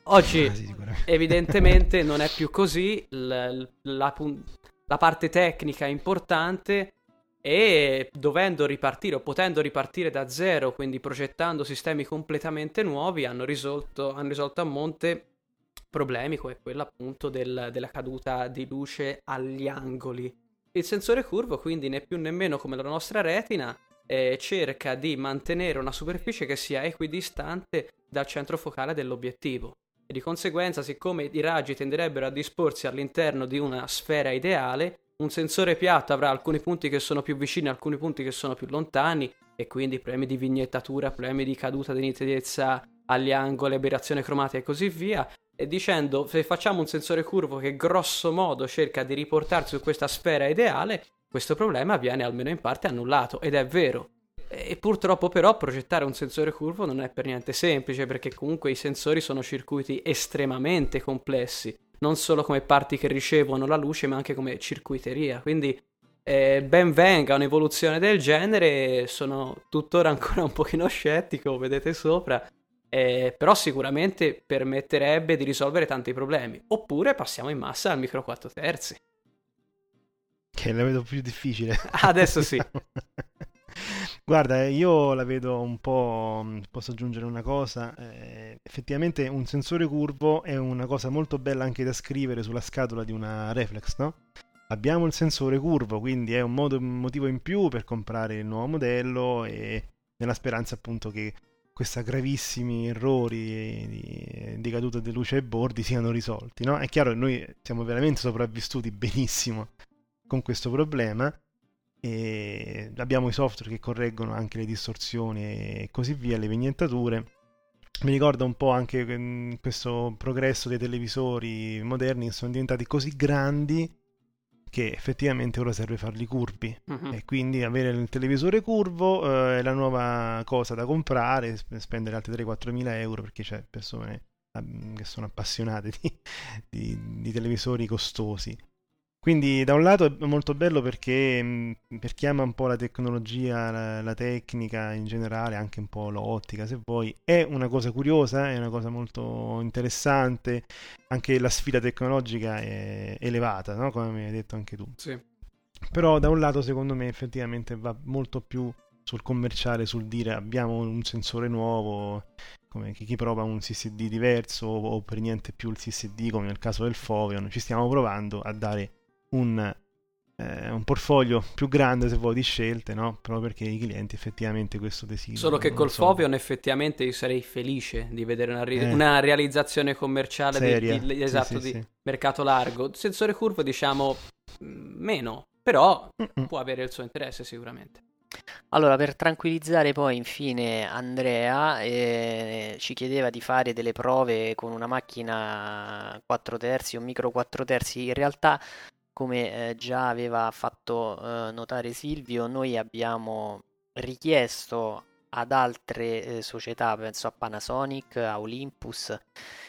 Oggi Ah, sì, evidentemente non è più così, la, pun- la parte tecnica è importante e dovendo ripartire o potendo ripartire da zero, quindi progettando sistemi completamente nuovi, hanno risolto, hanno risolto a monte problemi come quello appunto del- della caduta di luce agli angoli. Il sensore curvo quindi né più né meno come la nostra retina eh, cerca di mantenere una superficie che sia equidistante dal centro focale dell'obiettivo e di conseguenza siccome i raggi tenderebbero a disporsi all'interno di una sfera ideale un sensore piatto avrà alcuni punti che sono più vicini alcuni punti che sono più lontani e quindi problemi di vignettatura problemi di caduta di nitidezza agli angoli aberrazione cromatica e così via. E dicendo se facciamo un sensore curvo che grosso modo cerca di riportarsi su questa sfera ideale questo problema viene almeno in parte annullato. Ed è vero e purtroppo però progettare un sensore curvo non è per niente semplice perché comunque i sensori sono circuiti estremamente complessi, non solo come parti che ricevono la luce ma anche come circuiteria. Quindi eh, ben venga un'evoluzione del genere, sono tuttora ancora un pochino scettico, vedete sopra, eh, però sicuramente permetterebbe di risolvere tanti problemi. Oppure passiamo in massa al micro 4 terzi. Che la vedo più difficile. Adesso sì. Guarda, eh, io la vedo un po'. mh, Posso aggiungere una cosa? eh, effettivamente un sensore curvo è una cosa molto bella anche da scrivere sulla scatola di una reflex, no? Abbiamo il sensore curvo, quindi è un, modo- un motivo in più per comprare il nuovo modello e nella speranza appunto che questi gravissimi errori di, di caduta di luce ai bordi siano risolti, no? È chiaro che noi siamo veramente sopravvissuti benissimo con questo problema e abbiamo i software che correggono anche le distorsioni e così via, le vignettature. Mi ricorda un po' anche mm, questo progresso dei televisori moderni che sono diventati così grandi che effettivamente ora serve farli curvi Mhm. e quindi avere il televisore curvo eh, è la nuova cosa da comprare, sp- spendere altri 3-4 mila euro perché c'è persone mm, che sono appassionate di, di- di televisori costosi. Quindi da un lato è molto bello perché mh, per chi ama un po' la tecnologia, la, la, tecnica in generale, anche un po' l'ottica se vuoi, è una cosa curiosa, è una cosa molto interessante, anche la sfida tecnologica è elevata, no? come mi hai detto anche tu. Sì. Però da un lato secondo me effettivamente va molto più sul commerciale, sul dire abbiamo un sensore nuovo, come chi prova un CSD diverso o per niente più il CSD come nel caso del Foveon, ci stiamo provando a dare un, eh, un portfolio più grande se vuoi di scelte, no? Proprio perché i clienti effettivamente questo desiderano. Solo che col so. Foveon effettivamente io sarei felice di vedere una, ri- eh. una realizzazione commerciale Seria. Di, di, esatto, sì, sì, di sì. mercato largo. Sensore curvo diciamo meno, però Mm-mm. può avere il suo interesse sicuramente. Allora, per tranquillizzare poi infine Andrea, eh, ci chiedeva di fare delle prove con una macchina 4 terzi o micro 4 terzi. In realtà come eh, già aveva fatto eh, notare Silvio, noi abbiamo richiesto ad altre eh, società, penso a Panasonic, a Olympus,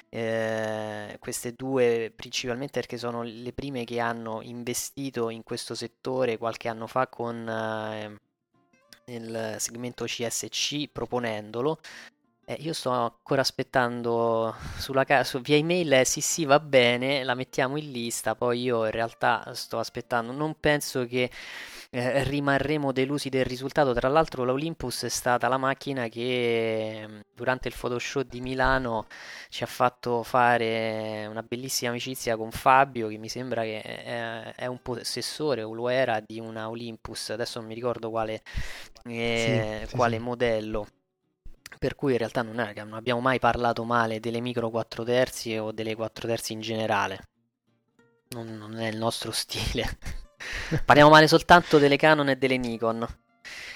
eh, queste due principalmente perché sono le prime che hanno investito in questo settore qualche anno fa con eh, il segmento CSC proponendolo eh, io sto ancora aspettando sulla ca- su, via email, eh, sì sì va bene, la mettiamo in lista, poi io in realtà sto aspettando, non penso che eh, rimarremo delusi del risultato, tra l'altro l'Olympus è stata la macchina che mm, durante il Photoshop di Milano ci ha fatto fare una bellissima amicizia con Fabio, che mi sembra che è, è un possessore o lo era di una Olympus, adesso non mi ricordo quale, eh, sì, quale sì. modello per cui in realtà non, è, non abbiamo mai parlato male delle micro 4 terzi o delle 4 terzi in generale. Non, non è il nostro stile. Parliamo male soltanto delle Canon e delle Nikon.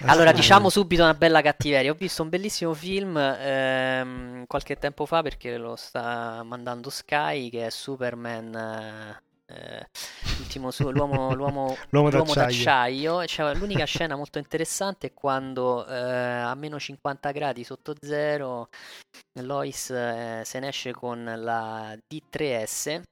Allora, diciamo subito una bella cattiveria. Ho visto un bellissimo film ehm, qualche tempo fa perché lo sta mandando Sky, che è Superman eh, l'ultimo suo, l'uomo, l'uomo, l'uomo, l'uomo d'acciaio. d'acciaio. Cioè, l'unica scena molto interessante è quando eh, a meno 50 gradi sotto zero Lois eh, se ne esce con la D3S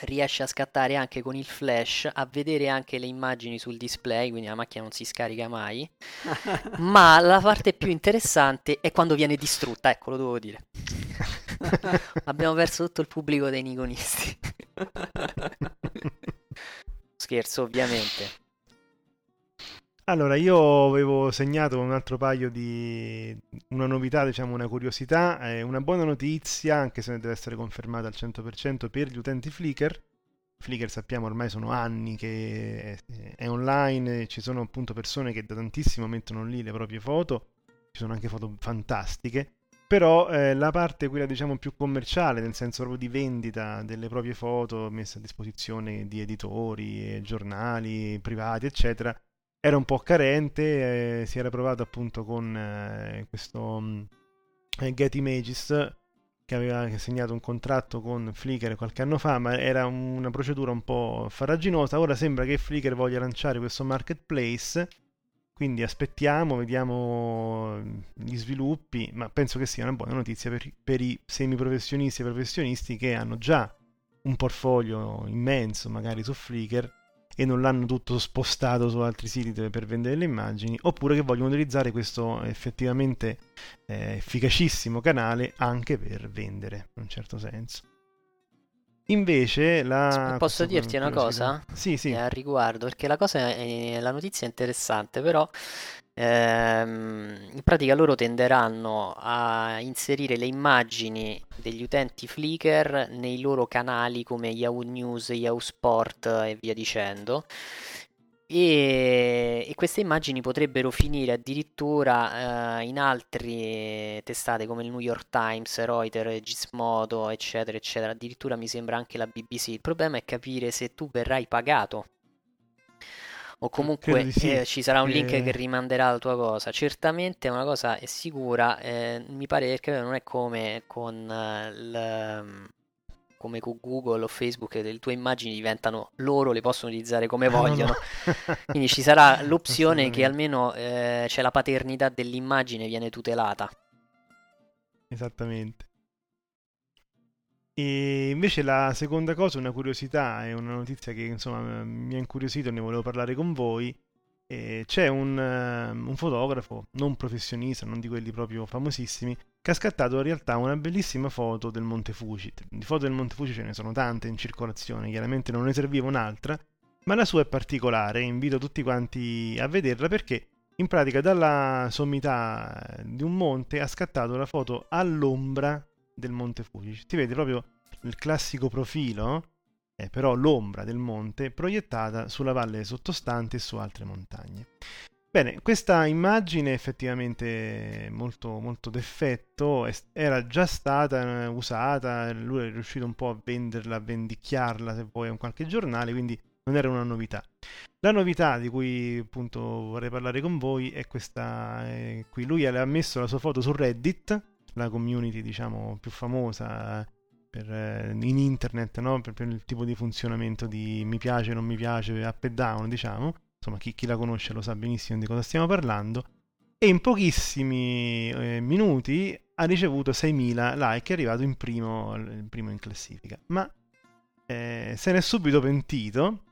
riesce a scattare anche con il flash, a vedere anche le immagini sul display, quindi la macchina non si scarica mai. Ma la parte più interessante è quando viene distrutta, ecco, lo devo dire. Abbiamo perso tutto il pubblico dei Nikonisti. Scherzo, ovviamente. Allora, io avevo segnato un altro paio di... una novità, diciamo una curiosità, eh, una buona notizia, anche se deve essere confermata al 100% per gli utenti Flickr. Flickr sappiamo ormai sono anni che è online, ci sono appunto persone che da tantissimo mettono lì le proprie foto, ci sono anche foto fantastiche, però eh, la parte quella diciamo più commerciale, nel senso proprio di vendita delle proprie foto messe a disposizione di editori, giornali privati, eccetera, era un po' carente, eh, si era provato appunto con eh, questo um, Get Images che aveva segnato un contratto con Flickr qualche anno fa, ma era una procedura un po' farraginosa. Ora sembra che Flickr voglia lanciare questo marketplace, quindi aspettiamo, vediamo gli sviluppi, ma penso che sia una buona notizia per, per i semiprofessionisti e professionisti che hanno già un portfolio immenso magari su Flickr e non l'hanno tutto spostato su altri siti per vendere le immagini, oppure che vogliono utilizzare questo effettivamente eh, efficacissimo canale anche per vendere, in un certo senso. Invece la... Posso dirti una cosa? Sì, sì. Eh, riguardo, perché la, cosa è, la notizia è interessante, però ehm, in pratica loro tenderanno a inserire le immagini degli utenti Flickr nei loro canali come Yahoo News, Yahoo Sport e via dicendo. E, e, queste immagini potrebbero finire addirittura uh, in altre testate come il New York Times, Reuters, Gizmodo, eccetera, eccetera. Addirittura mi sembra anche la BBC. Il problema è capire se tu verrai pagato o comunque sì. eh, ci sarà un link eh... che rimanderà la tua cosa. Certamente una cosa è sicura, eh, mi pare che non è come con uh, il come con Google o Facebook, le tue immagini diventano loro, le possono utilizzare come vogliono. No, no. Quindi ci sarà l'opzione che almeno eh, c'è la paternità dell'immagine viene tutelata. Esattamente. E invece la seconda cosa, una curiosità, è una notizia che insomma mi ha incuriosito e ne volevo parlare con voi. E c'è un, um, un, fotografo, non professionista, non di quelli proprio famosissimi, che ha scattato in realtà una bellissima foto del Monte Fuji. Di foto del Monte Fuji ce ne sono tante in circolazione, chiaramente non ne serviva un'altra, ma la sua è particolare, invito tutti quanti a vederla perché in pratica dalla sommità di un monte ha scattato la foto all'ombra del Monte Fuji. Si vede proprio il classico profilo, eh, però l'ombra del monte proiettata sulla valle sottostante e su altre montagne. Bene, questa immagine effettivamente molto, molto d'effetto, era già stata eh, usata, lui è riuscito un po' a venderla, a vendicchiarla se vuoi in qualche giornale, quindi non era una novità. La novità di cui appunto vorrei parlare con voi è questa eh, qui. Lui ha messo la sua foto su Reddit, la community diciamo più famosa per, eh, in internet no? per, per, il tipo di funzionamento di mi piace, non mi piace, up e down diciamo. Insomma chi, chi la conosce lo sa benissimo di cosa stiamo parlando. E in pochissimi eh, minuti ha ricevuto 6.000 like è arrivato in primo, in, primo in classifica. Ma eh, se ne è subito pentito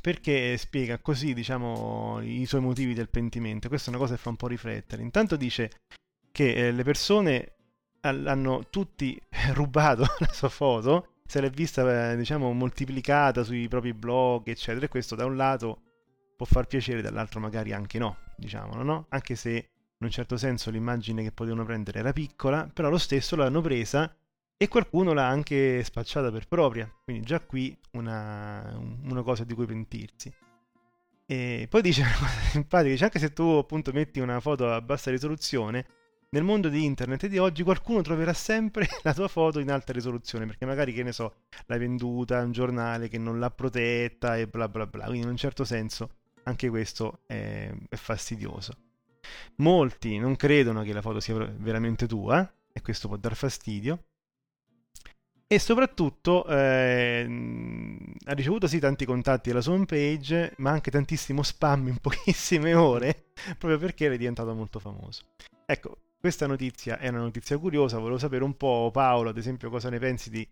perché spiega così diciamo i suoi motivi del pentimento. Questa è una cosa che fa un po' riflettere. Intanto dice che eh, le persone hanno tutti rubato la sua foto, se l'è vista eh, diciamo moltiplicata sui propri blog eccetera e questo da un lato può far piacere dall'altro magari anche no diciamo no? anche se in un certo senso l'immagine che potevano prendere era piccola però lo stesso l'hanno presa e qualcuno l'ha anche spacciata per propria quindi già qui una, una cosa di cui pentirsi e poi dice una cosa simpatica dice anche se tu appunto metti una foto a bassa risoluzione nel mondo di internet di oggi qualcuno troverà sempre la tua foto in alta risoluzione perché magari che ne so l'hai venduta a un giornale che non l'ha protetta e bla bla bla. Quindi in un certo senso anche questo è, è fastidioso. Molti non credono che la foto sia veramente tua e questo può dar fastidio. E soprattutto eh, ha ricevuto sì tanti contatti alla sua homepage ma anche tantissimo spam in pochissime ore proprio perché è diventato molto famoso. Ecco questa notizia è una notizia curiosa, volevo sapere un po', Paolo, ad esempio, cosa ne pensi di,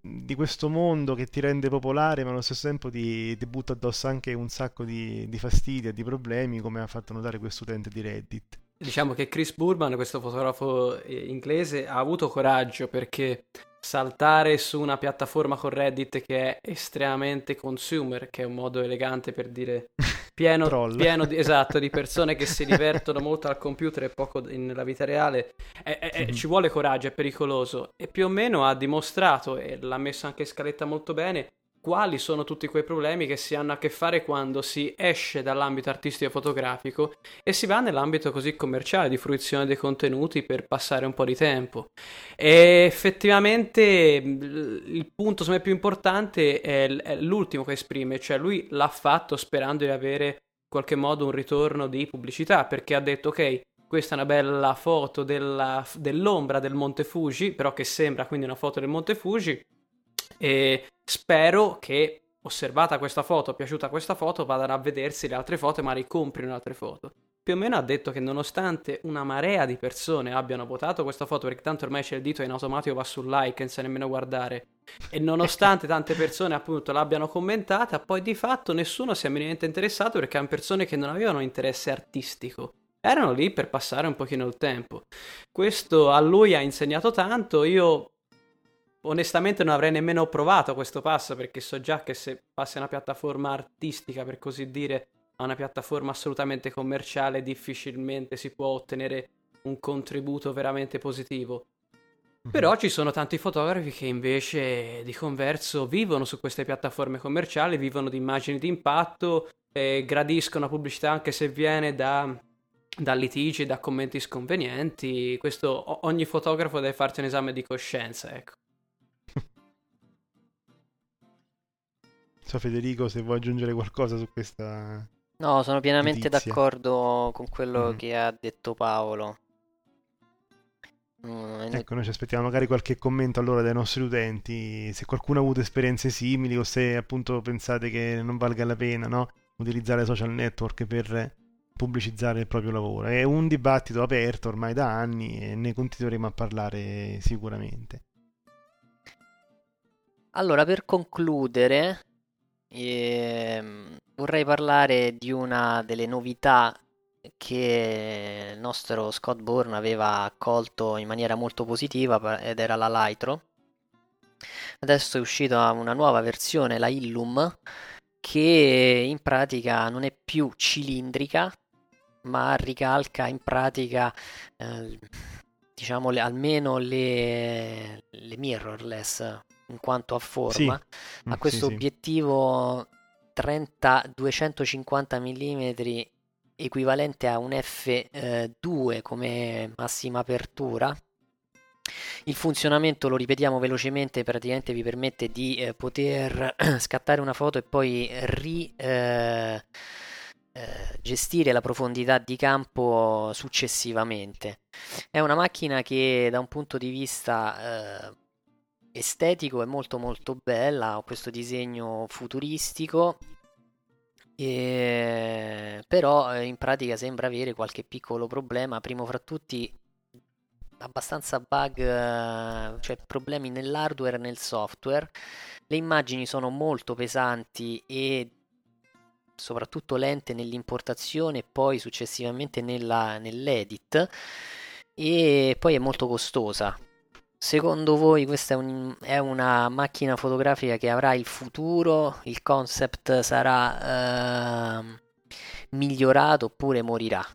di questo mondo che ti rende popolare, ma allo stesso tempo ti, ti butta addosso anche un sacco di, di e di problemi, come ha fatto notare questo utente di Reddit. Diciamo che Chris Burman, questo fotografo eh, inglese, ha avuto coraggio perché saltare su una piattaforma con Reddit che è estremamente consumer, che è un modo elegante per dire pieno, pieno di, esatto, di, persone che si divertono molto al computer e poco nella vita reale, è, è, mm-hmm. ci vuole coraggio, è pericoloso. E più o meno ha dimostrato, e l'ha messo anche in scaletta molto bene, quali sono tutti quei problemi che si hanno a che fare quando si esce dall'ambito artistico fotografico e si va nell'ambito così commerciale di fruizione dei contenuti per passare un po' di tempo. E effettivamente il punto me più importante è, l'ultimo che esprime, cioè lui l'ha fatto sperando di avere in qualche modo un ritorno di pubblicità perché ha detto ok questa è una bella foto della, dell'ombra del Monte Fuji, però che sembra quindi una foto del Monte Fuji e spero che osservata questa foto, piaciuta questa foto, vadano a vedersi le altre foto e magari comprino altre foto. Più o meno ha detto che nonostante una marea di persone abbiano votato questa foto, perché tanto ormai c'è il dito e in automatico va sul like sa nemmeno guardare, e nonostante tante persone appunto l'abbiano commentata, poi di fatto nessuno si è minimamente interessato perché erano persone che non avevano interesse artistico. Erano lì per passare un pochino il tempo. Questo a lui ha insegnato tanto, io onestamente non avrei nemmeno provato questo passo perché so già che se passi a una piattaforma artistica, per così dire, a una piattaforma assolutamente commerciale, difficilmente si può ottenere un contributo veramente positivo. Mhm. Però ci sono tanti fotografi che invece di converso vivono su queste piattaforme commerciali, vivono di immagini di impatto, gradiscono la pubblicità anche se viene da, da litigi, da commenti sconvenienti. Questo ogni fotografo deve farsi un esame di coscienza, ecco. So Federico se vuoi aggiungere qualcosa su questa... No, sono pienamente notizia. d'accordo con quello mm. che ha detto Paolo. Mm, ecco, noi ci aspettiamo magari qualche commento allora dai nostri utenti, se qualcuno ha avuto esperienze simili o se appunto pensate che non valga la pena no? utilizzare social network per pubblicizzare il proprio lavoro. È un dibattito aperto ormai da anni e ne continueremo a parlare sicuramente. Allora, per concludere, ehm, vorrei parlare di una delle novità che il nostro Scott Bourne aveva accolto in maniera molto positiva ed era la Lytro. Adesso è uscita una nuova versione, la Illum, che in pratica non è più cilindrica, ma ricalca in pratica eh, diciamo le, almeno le, le, mirrorless in quanto a forma. Sì. Ha mm, questo sì, obiettivo 30 250 mm equivalente a un F2 eh, come massima apertura. Il funzionamento, lo ripetiamo velocemente, praticamente vi permette di eh, poter scattare una foto e poi ri, eh, eh, gestire la profondità di campo successivamente. È una macchina che da un punto di vista eh, estetico è molto molto bella, ha questo disegno futuristico e... però eh, in pratica sembra avere qualche piccolo problema, primo fra tutti abbastanza bug, eh, cioè problemi nell'hardware e nel software. Le immagini sono molto pesanti e soprattutto lente nell'importazione e poi successivamente nella, nell'edit e poi è molto costosa Secondo voi questa è, un, è, una macchina fotografica che avrà il futuro? Il concept sarà uh, migliorato oppure morirà?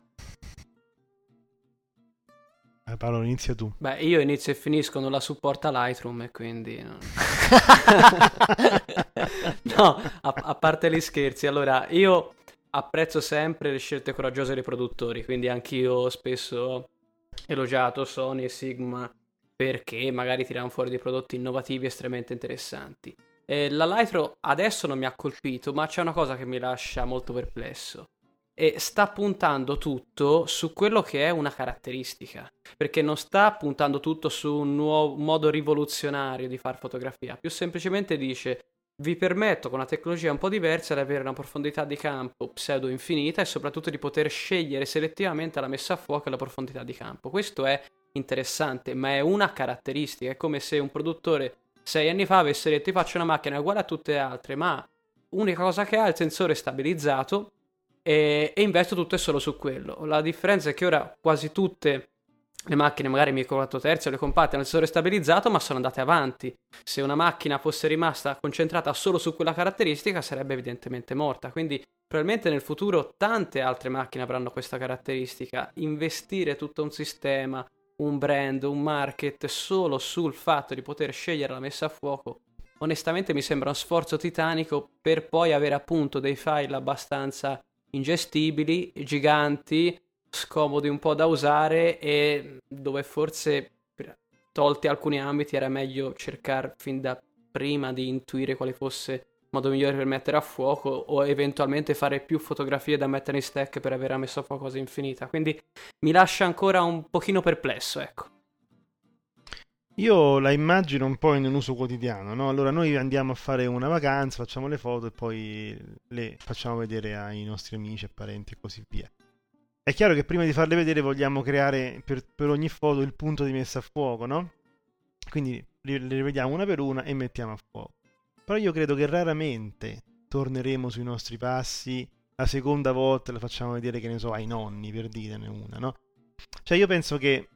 Eh, Paolo, inizia tu. Beh, io inizio e finisco, non la supporta Lightroom e quindi... No, a, a parte gli scherzi, allora io apprezzo sempre le scelte coraggiose dei produttori, quindi anch'io spesso elogiato Sony e Sigma perché magari tirano fuori dei prodotti innovativi estremamente interessanti. Eh, la Lytro adesso non mi ha colpito, ma c'è una cosa che mi lascia molto perplesso. E sta puntando tutto su quello che è una caratteristica, perché non sta puntando tutto su un nuovo modo rivoluzionario di fare fotografia, più semplicemente dice vi permetto con una tecnologia un po' diversa di avere una profondità di campo pseudo infinita e soprattutto di poter scegliere selettivamente la messa a fuoco e la profondità di campo. Questo è interessante, ma è una caratteristica. È come se un produttore sei anni fa avesse detto: Ti faccio una macchina uguale a tutte le altre, ma l'unica cosa che ha è il sensore stabilizzato e, e investo tutto e solo su quello. La differenza è che ora quasi tutte le macchine, magari micro 4 terzi o le compatte, hanno il sensore stabilizzato, ma sono andate avanti. Se una macchina fosse rimasta concentrata solo su quella caratteristica, sarebbe evidentemente morta. Quindi, probabilmente nel futuro tante altre macchine avranno questa caratteristica. Investire tutto un sistema, un brand, un market solo sul fatto di poter scegliere la messa a fuoco, onestamente mi sembra un sforzo titanico per poi avere appunto dei file abbastanza ingestibili, giganti, scomodi un po' da usare e dove forse tolti alcuni ambiti era meglio cercare fin da prima di intuire quale fosse modo migliore per mettere a fuoco o eventualmente fare più fotografie da mettere in stack per aver messo a fuoco cosa infinita. Quindi mi lascia ancora un pochino perplesso, ecco. Io la immagino un po' in un uso quotidiano, no? Allora noi andiamo a fare una vacanza, facciamo le foto e poi le facciamo vedere ai nostri amici e parenti e così via. È chiaro che prima di farle vedere vogliamo creare per, per ogni foto il punto di messa a fuoco, no? Quindi le, le vediamo una per una e mettiamo a fuoco. Però io credo che raramente torneremo sui nostri passi la seconda volta la facciamo vedere, che ne so, ai nonni, per dirne una, no? Cioè io penso che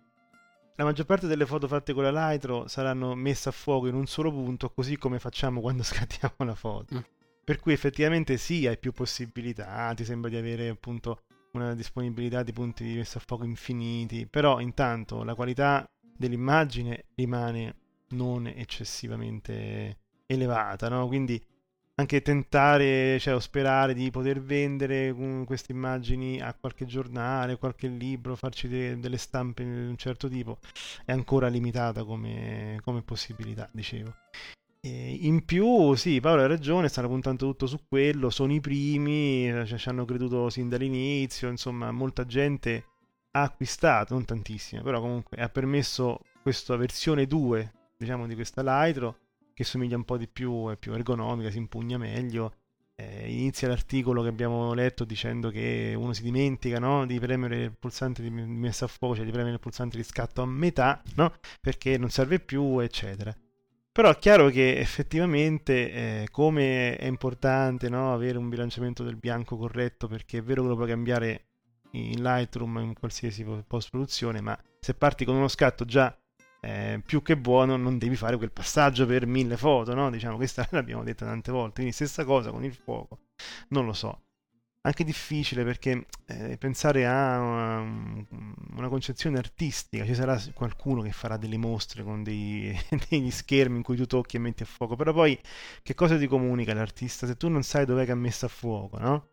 la maggior parte delle foto fatte con la Lightro saranno messe a fuoco in un solo punto, così come facciamo quando scattiamo la foto. Mm. Per cui effettivamente sì, hai più possibilità, ti sembra di avere appunto una disponibilità di punti di messa a fuoco infiniti, però intanto la qualità dell'immagine rimane non eccessivamente elevata, no? Quindi anche tentare, cioè, o sperare di poter vendere queste immagini a qualche giornale, qualche libro, farci de- delle stampe di un certo tipo, è ancora limitata come, come possibilità, dicevo. E in più, sì, Paolo ha ragione, stanno puntando tutto su quello, sono i primi, cioè, ci hanno creduto sin dall'inizio, insomma, molta gente ha acquistato, non tantissima, però comunque ha permesso questa versione 2, diciamo, di questa Lightro che somiglia un po' di più, è più ergonomica, si impugna meglio. Eh, inizia l'articolo che abbiamo letto dicendo che uno si dimentica no? di premere il pulsante di messa a fuoco, cioè di premere il pulsante di scatto a metà, no? perché non serve più, eccetera. Però è chiaro che effettivamente, eh, come è importante no, avere un bilanciamento del bianco corretto, perché è vero che lo puoi cambiare in Lightroom, in qualsiasi post-produzione, ma se parti con uno scatto già eh, più che buono, non devi fare quel passaggio per mille foto, no? Diciamo, questa l'abbiamo detta tante volte. Quindi stessa cosa con il fuoco, non lo so anche difficile perché eh, pensare a una, una, concezione artistica, ci sarà qualcuno che farà delle mostre con dei, degli schermi in cui tu tocchi e metti a fuoco, però poi che cosa ti comunica l'artista se tu non sai dov'è che ha messo a fuoco, no?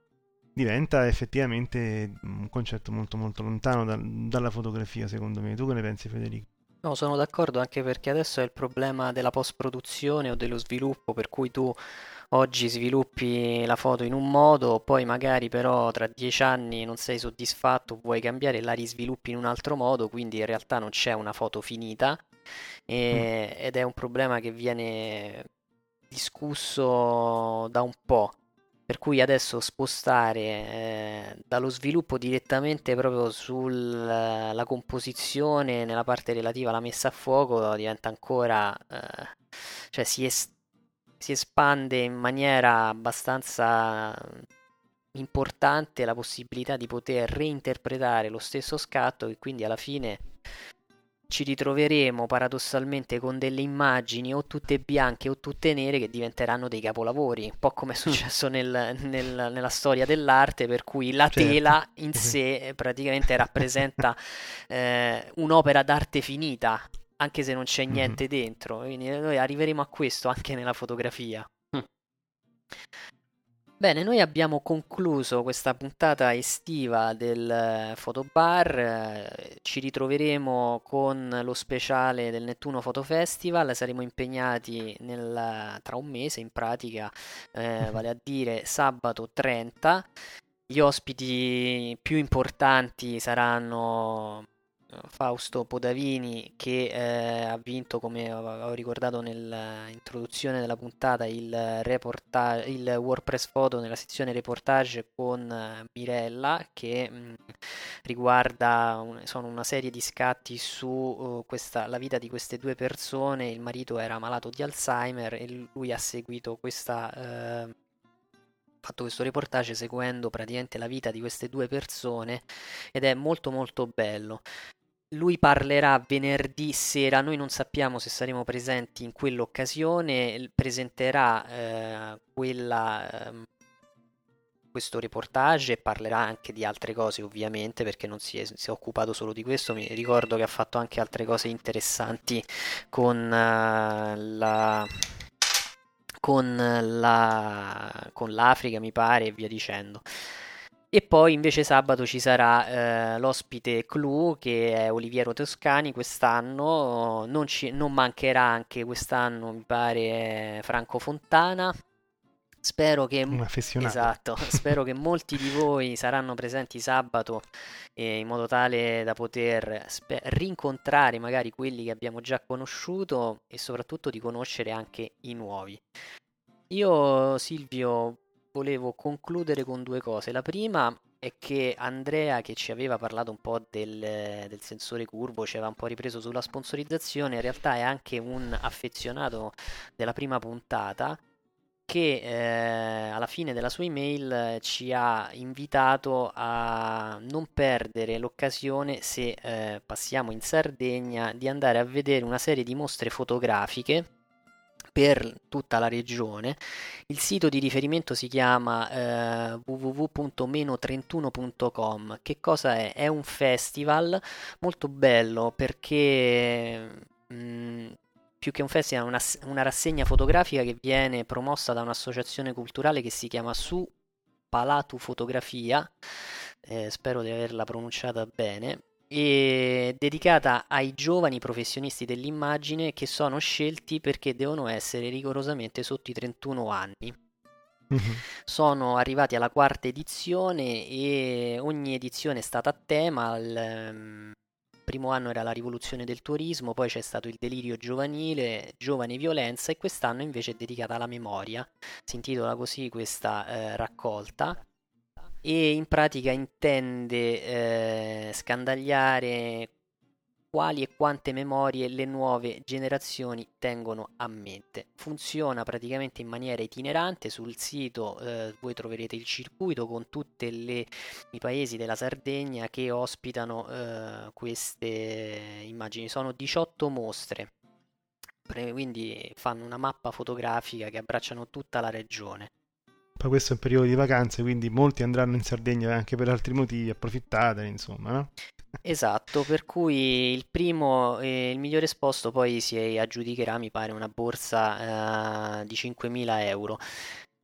Diventa effettivamente un concetto molto molto lontano da, dalla fotografia secondo me. Tu che ne pensi Federico? No, sono d'accordo anche perché adesso è il problema della post-produzione o dello sviluppo per cui tu oggi sviluppi la foto in un modo, poi magari però tra dieci anni non sei soddisfatto, vuoi cambiare e la risviluppi in un altro modo, quindi in realtà non c'è una foto finita e, mm. ed è un problema che viene discusso da un po'. Per cui adesso spostare eh, dallo sviluppo direttamente proprio sulla composizione nella parte relativa alla messa a fuoco diventa ancora, eh, cioè si, est- si espande in maniera abbastanza importante la possibilità di poter reinterpretare lo stesso scatto e quindi alla fine ci ritroveremo paradossalmente con delle immagini o tutte bianche o tutte nere che diventeranno dei capolavori, un po' come è successo nel, nel, nella storia dell'arte, per cui la certo. tela in sé praticamente rappresenta eh, un'opera d'arte finita, anche se non c'è niente mm-hmm. dentro. Quindi noi arriveremo a questo anche nella fotografia. Bene, noi abbiamo concluso questa puntata estiva del Fotobar, ci ritroveremo con lo speciale del Nettuno Foto Festival, saremo impegnati nel, tra un mese in pratica, eh, vale a dire sabato 30. Gli ospiti più importanti saranno Fausto Podavini che eh, ha vinto, come avevo ricordato nell'introduzione della puntata, il, il WordPress Photo nella sezione reportage con eh, Mirella che mh, mm, riguarda un, sono una serie di scatti su uh, questa, la vita di queste due persone. Il marito era malato di Alzheimer e lui ha seguito questa... Uh, fatto questo reportage seguendo praticamente la vita di queste due persone ed è molto molto bello lui parlerà venerdì sera, noi non sappiamo se saremo presenti in quell'occasione, presenterà eh, quella, eh, questo reportage e parlerà anche di altre cose ovviamente perché non si è, si è, occupato solo di questo, mi ricordo che ha fatto anche altre cose interessanti con uh, la con, la, con l'Africa mi pare e via dicendo. E poi invece sabato ci sarà eh, l'ospite clou che è Oliviero Toscani quest'anno, non, ci, non mancherà anche quest'anno mi pare Franco Fontana. Spero che, esatto, spero che molti di voi saranno presenti sabato eh, in modo tale da poter spe- rincontrare magari quelli che abbiamo già conosciuto e soprattutto di conoscere anche i nuovi. Io Silvio volevo concludere con due cose. La prima è che Andrea, che ci aveva parlato un po' del, del, sensore curvo, ci aveva un po' ripreso sulla sponsorizzazione, in realtà è anche un affezionato della prima puntata che eh, alla fine della sua email ci ha invitato a non perdere l'occasione, se eh, passiamo in Sardegna, di andare a vedere una serie di mostre fotografiche per tutta la regione. Il sito di riferimento si chiama eh, www.meno31.com. Che cosa è? È un festival molto bello perché mh, mm, più che un festival è una, una, rassegna fotografica che viene promossa da un'associazione culturale che si chiama Su Palatu Fotografia. Eh, spero di averla pronunciata bene e dedicata ai giovani professionisti dell'immagine che sono scelti perché devono essere rigorosamente sotto i 31 anni. Mm-hmm. Sono arrivati alla quarta edizione e ogni edizione è stata a tema. Il um, primo anno era la rivoluzione del turismo, poi c'è stato il delirio giovanile, giovane violenza e quest'anno invece è dedicata alla memoria. Si intitola così questa eh, raccolta e in pratica intende eh, scandagliare quali e quante memorie le nuove generazioni tengono a mente. Funziona praticamente in maniera itinerante, sul sito eh, voi troverete il circuito con tutti i paesi della Sardegna che ospitano eh, queste immagini. Sono 18 mostre, quindi fanno una mappa fotografica che abbracciano tutta la regione. Poi questo è un periodo di vacanze, quindi molti andranno in Sardegna anche per altri motivi, approfittate, insomma, no? Esatto, per cui il primo e il migliore esposto poi si aggiudicherà, mi pare, una borsa eh, di 5.000 euro.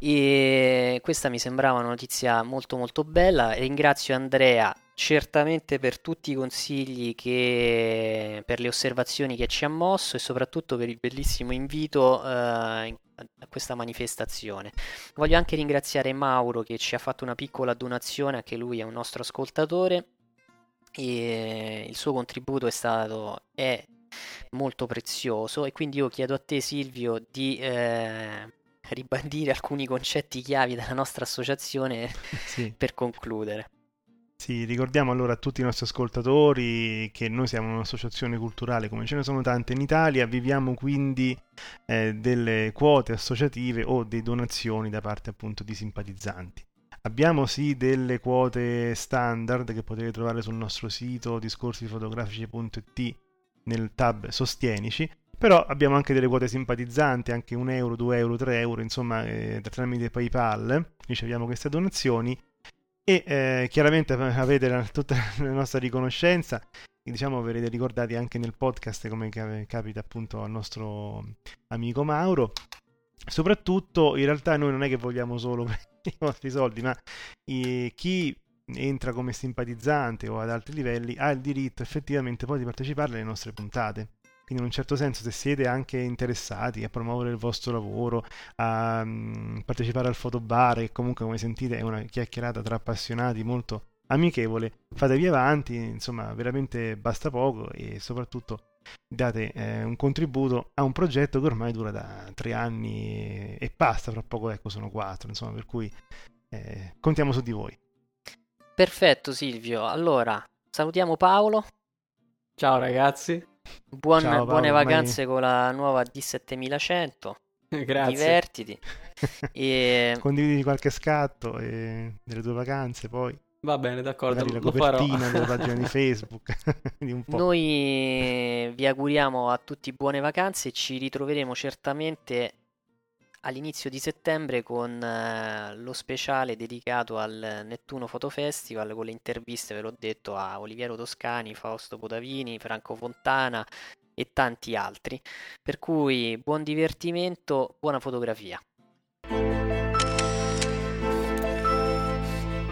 E questa mi sembrava una notizia molto molto bella. Ringrazio Andrea certamente per tutti i consigli che per le osservazioni che ci ha mosso e soprattutto per il bellissimo invito eh, a questa manifestazione. Voglio anche ringraziare Mauro che ci ha fatto una piccola donazione, anche lui è un nostro ascoltatore e il suo contributo è stato è molto prezioso e quindi io chiedo a te Silvio di eh, ribadire alcuni concetti chiavi della nostra associazione sì. per concludere. Sì, ricordiamo allora a tutti i nostri ascoltatori che noi siamo un'associazione culturale come ce ne sono tante in Italia, viviamo quindi eh, delle quote associative o dei donazioni da parte appunto di simpatizzanti. Abbiamo sì delle quote standard che potete trovare sul nostro sito discorsifotografici.it nel tab Sostienici, però abbiamo anche delle quote simpatizzanti, anche 1 euro, 2 euro, 3 euro, insomma eh, tramite PayPal riceviamo queste donazioni e eh, chiaramente avete tutta la nostra riconoscenza diciamo verrete ricordati anche nel podcast come capita appunto al nostro amico Mauro. Soprattutto in realtà noi non è che vogliamo solo i vostri soldi ma i, chi entra come simpatizzante o ad altri livelli ha il diritto effettivamente poi di partecipare alle nostre puntate quindi in un certo senso se siete anche interessati a promuovere il vostro lavoro, a um, partecipare al fotobar, che comunque come sentite è una chiacchierata tra appassionati molto amichevole, fatevi avanti, insomma veramente basta poco e soprattutto date eh, un contributo a un progetto che ormai dura da tre anni e basta, fra poco ecco sono quattro, insomma per cui eh, contiamo su di voi. Perfetto Silvio, allora salutiamo Paolo. Ciao ragazzi. Buon, Ciao, Paolo, buone vacanze con la nuova D7100. Grazie. Divertiti. e... Condividi qualche scatto e... delle tue vacanze poi. Va bene, d'accordo. Magari la copertina della pagina di Facebook. Noi vi auguriamo a tutti buone vacanze e ci ritroveremo certamente all'inizio di settembre con eh, lo speciale dedicato al Nettuno Photo Festival con le interviste, ve l'ho detto, a Oliviero Toscani, Fausto Potavini, Franco Fontana e tanti altri. Per cui buon divertimento, buona fotografia.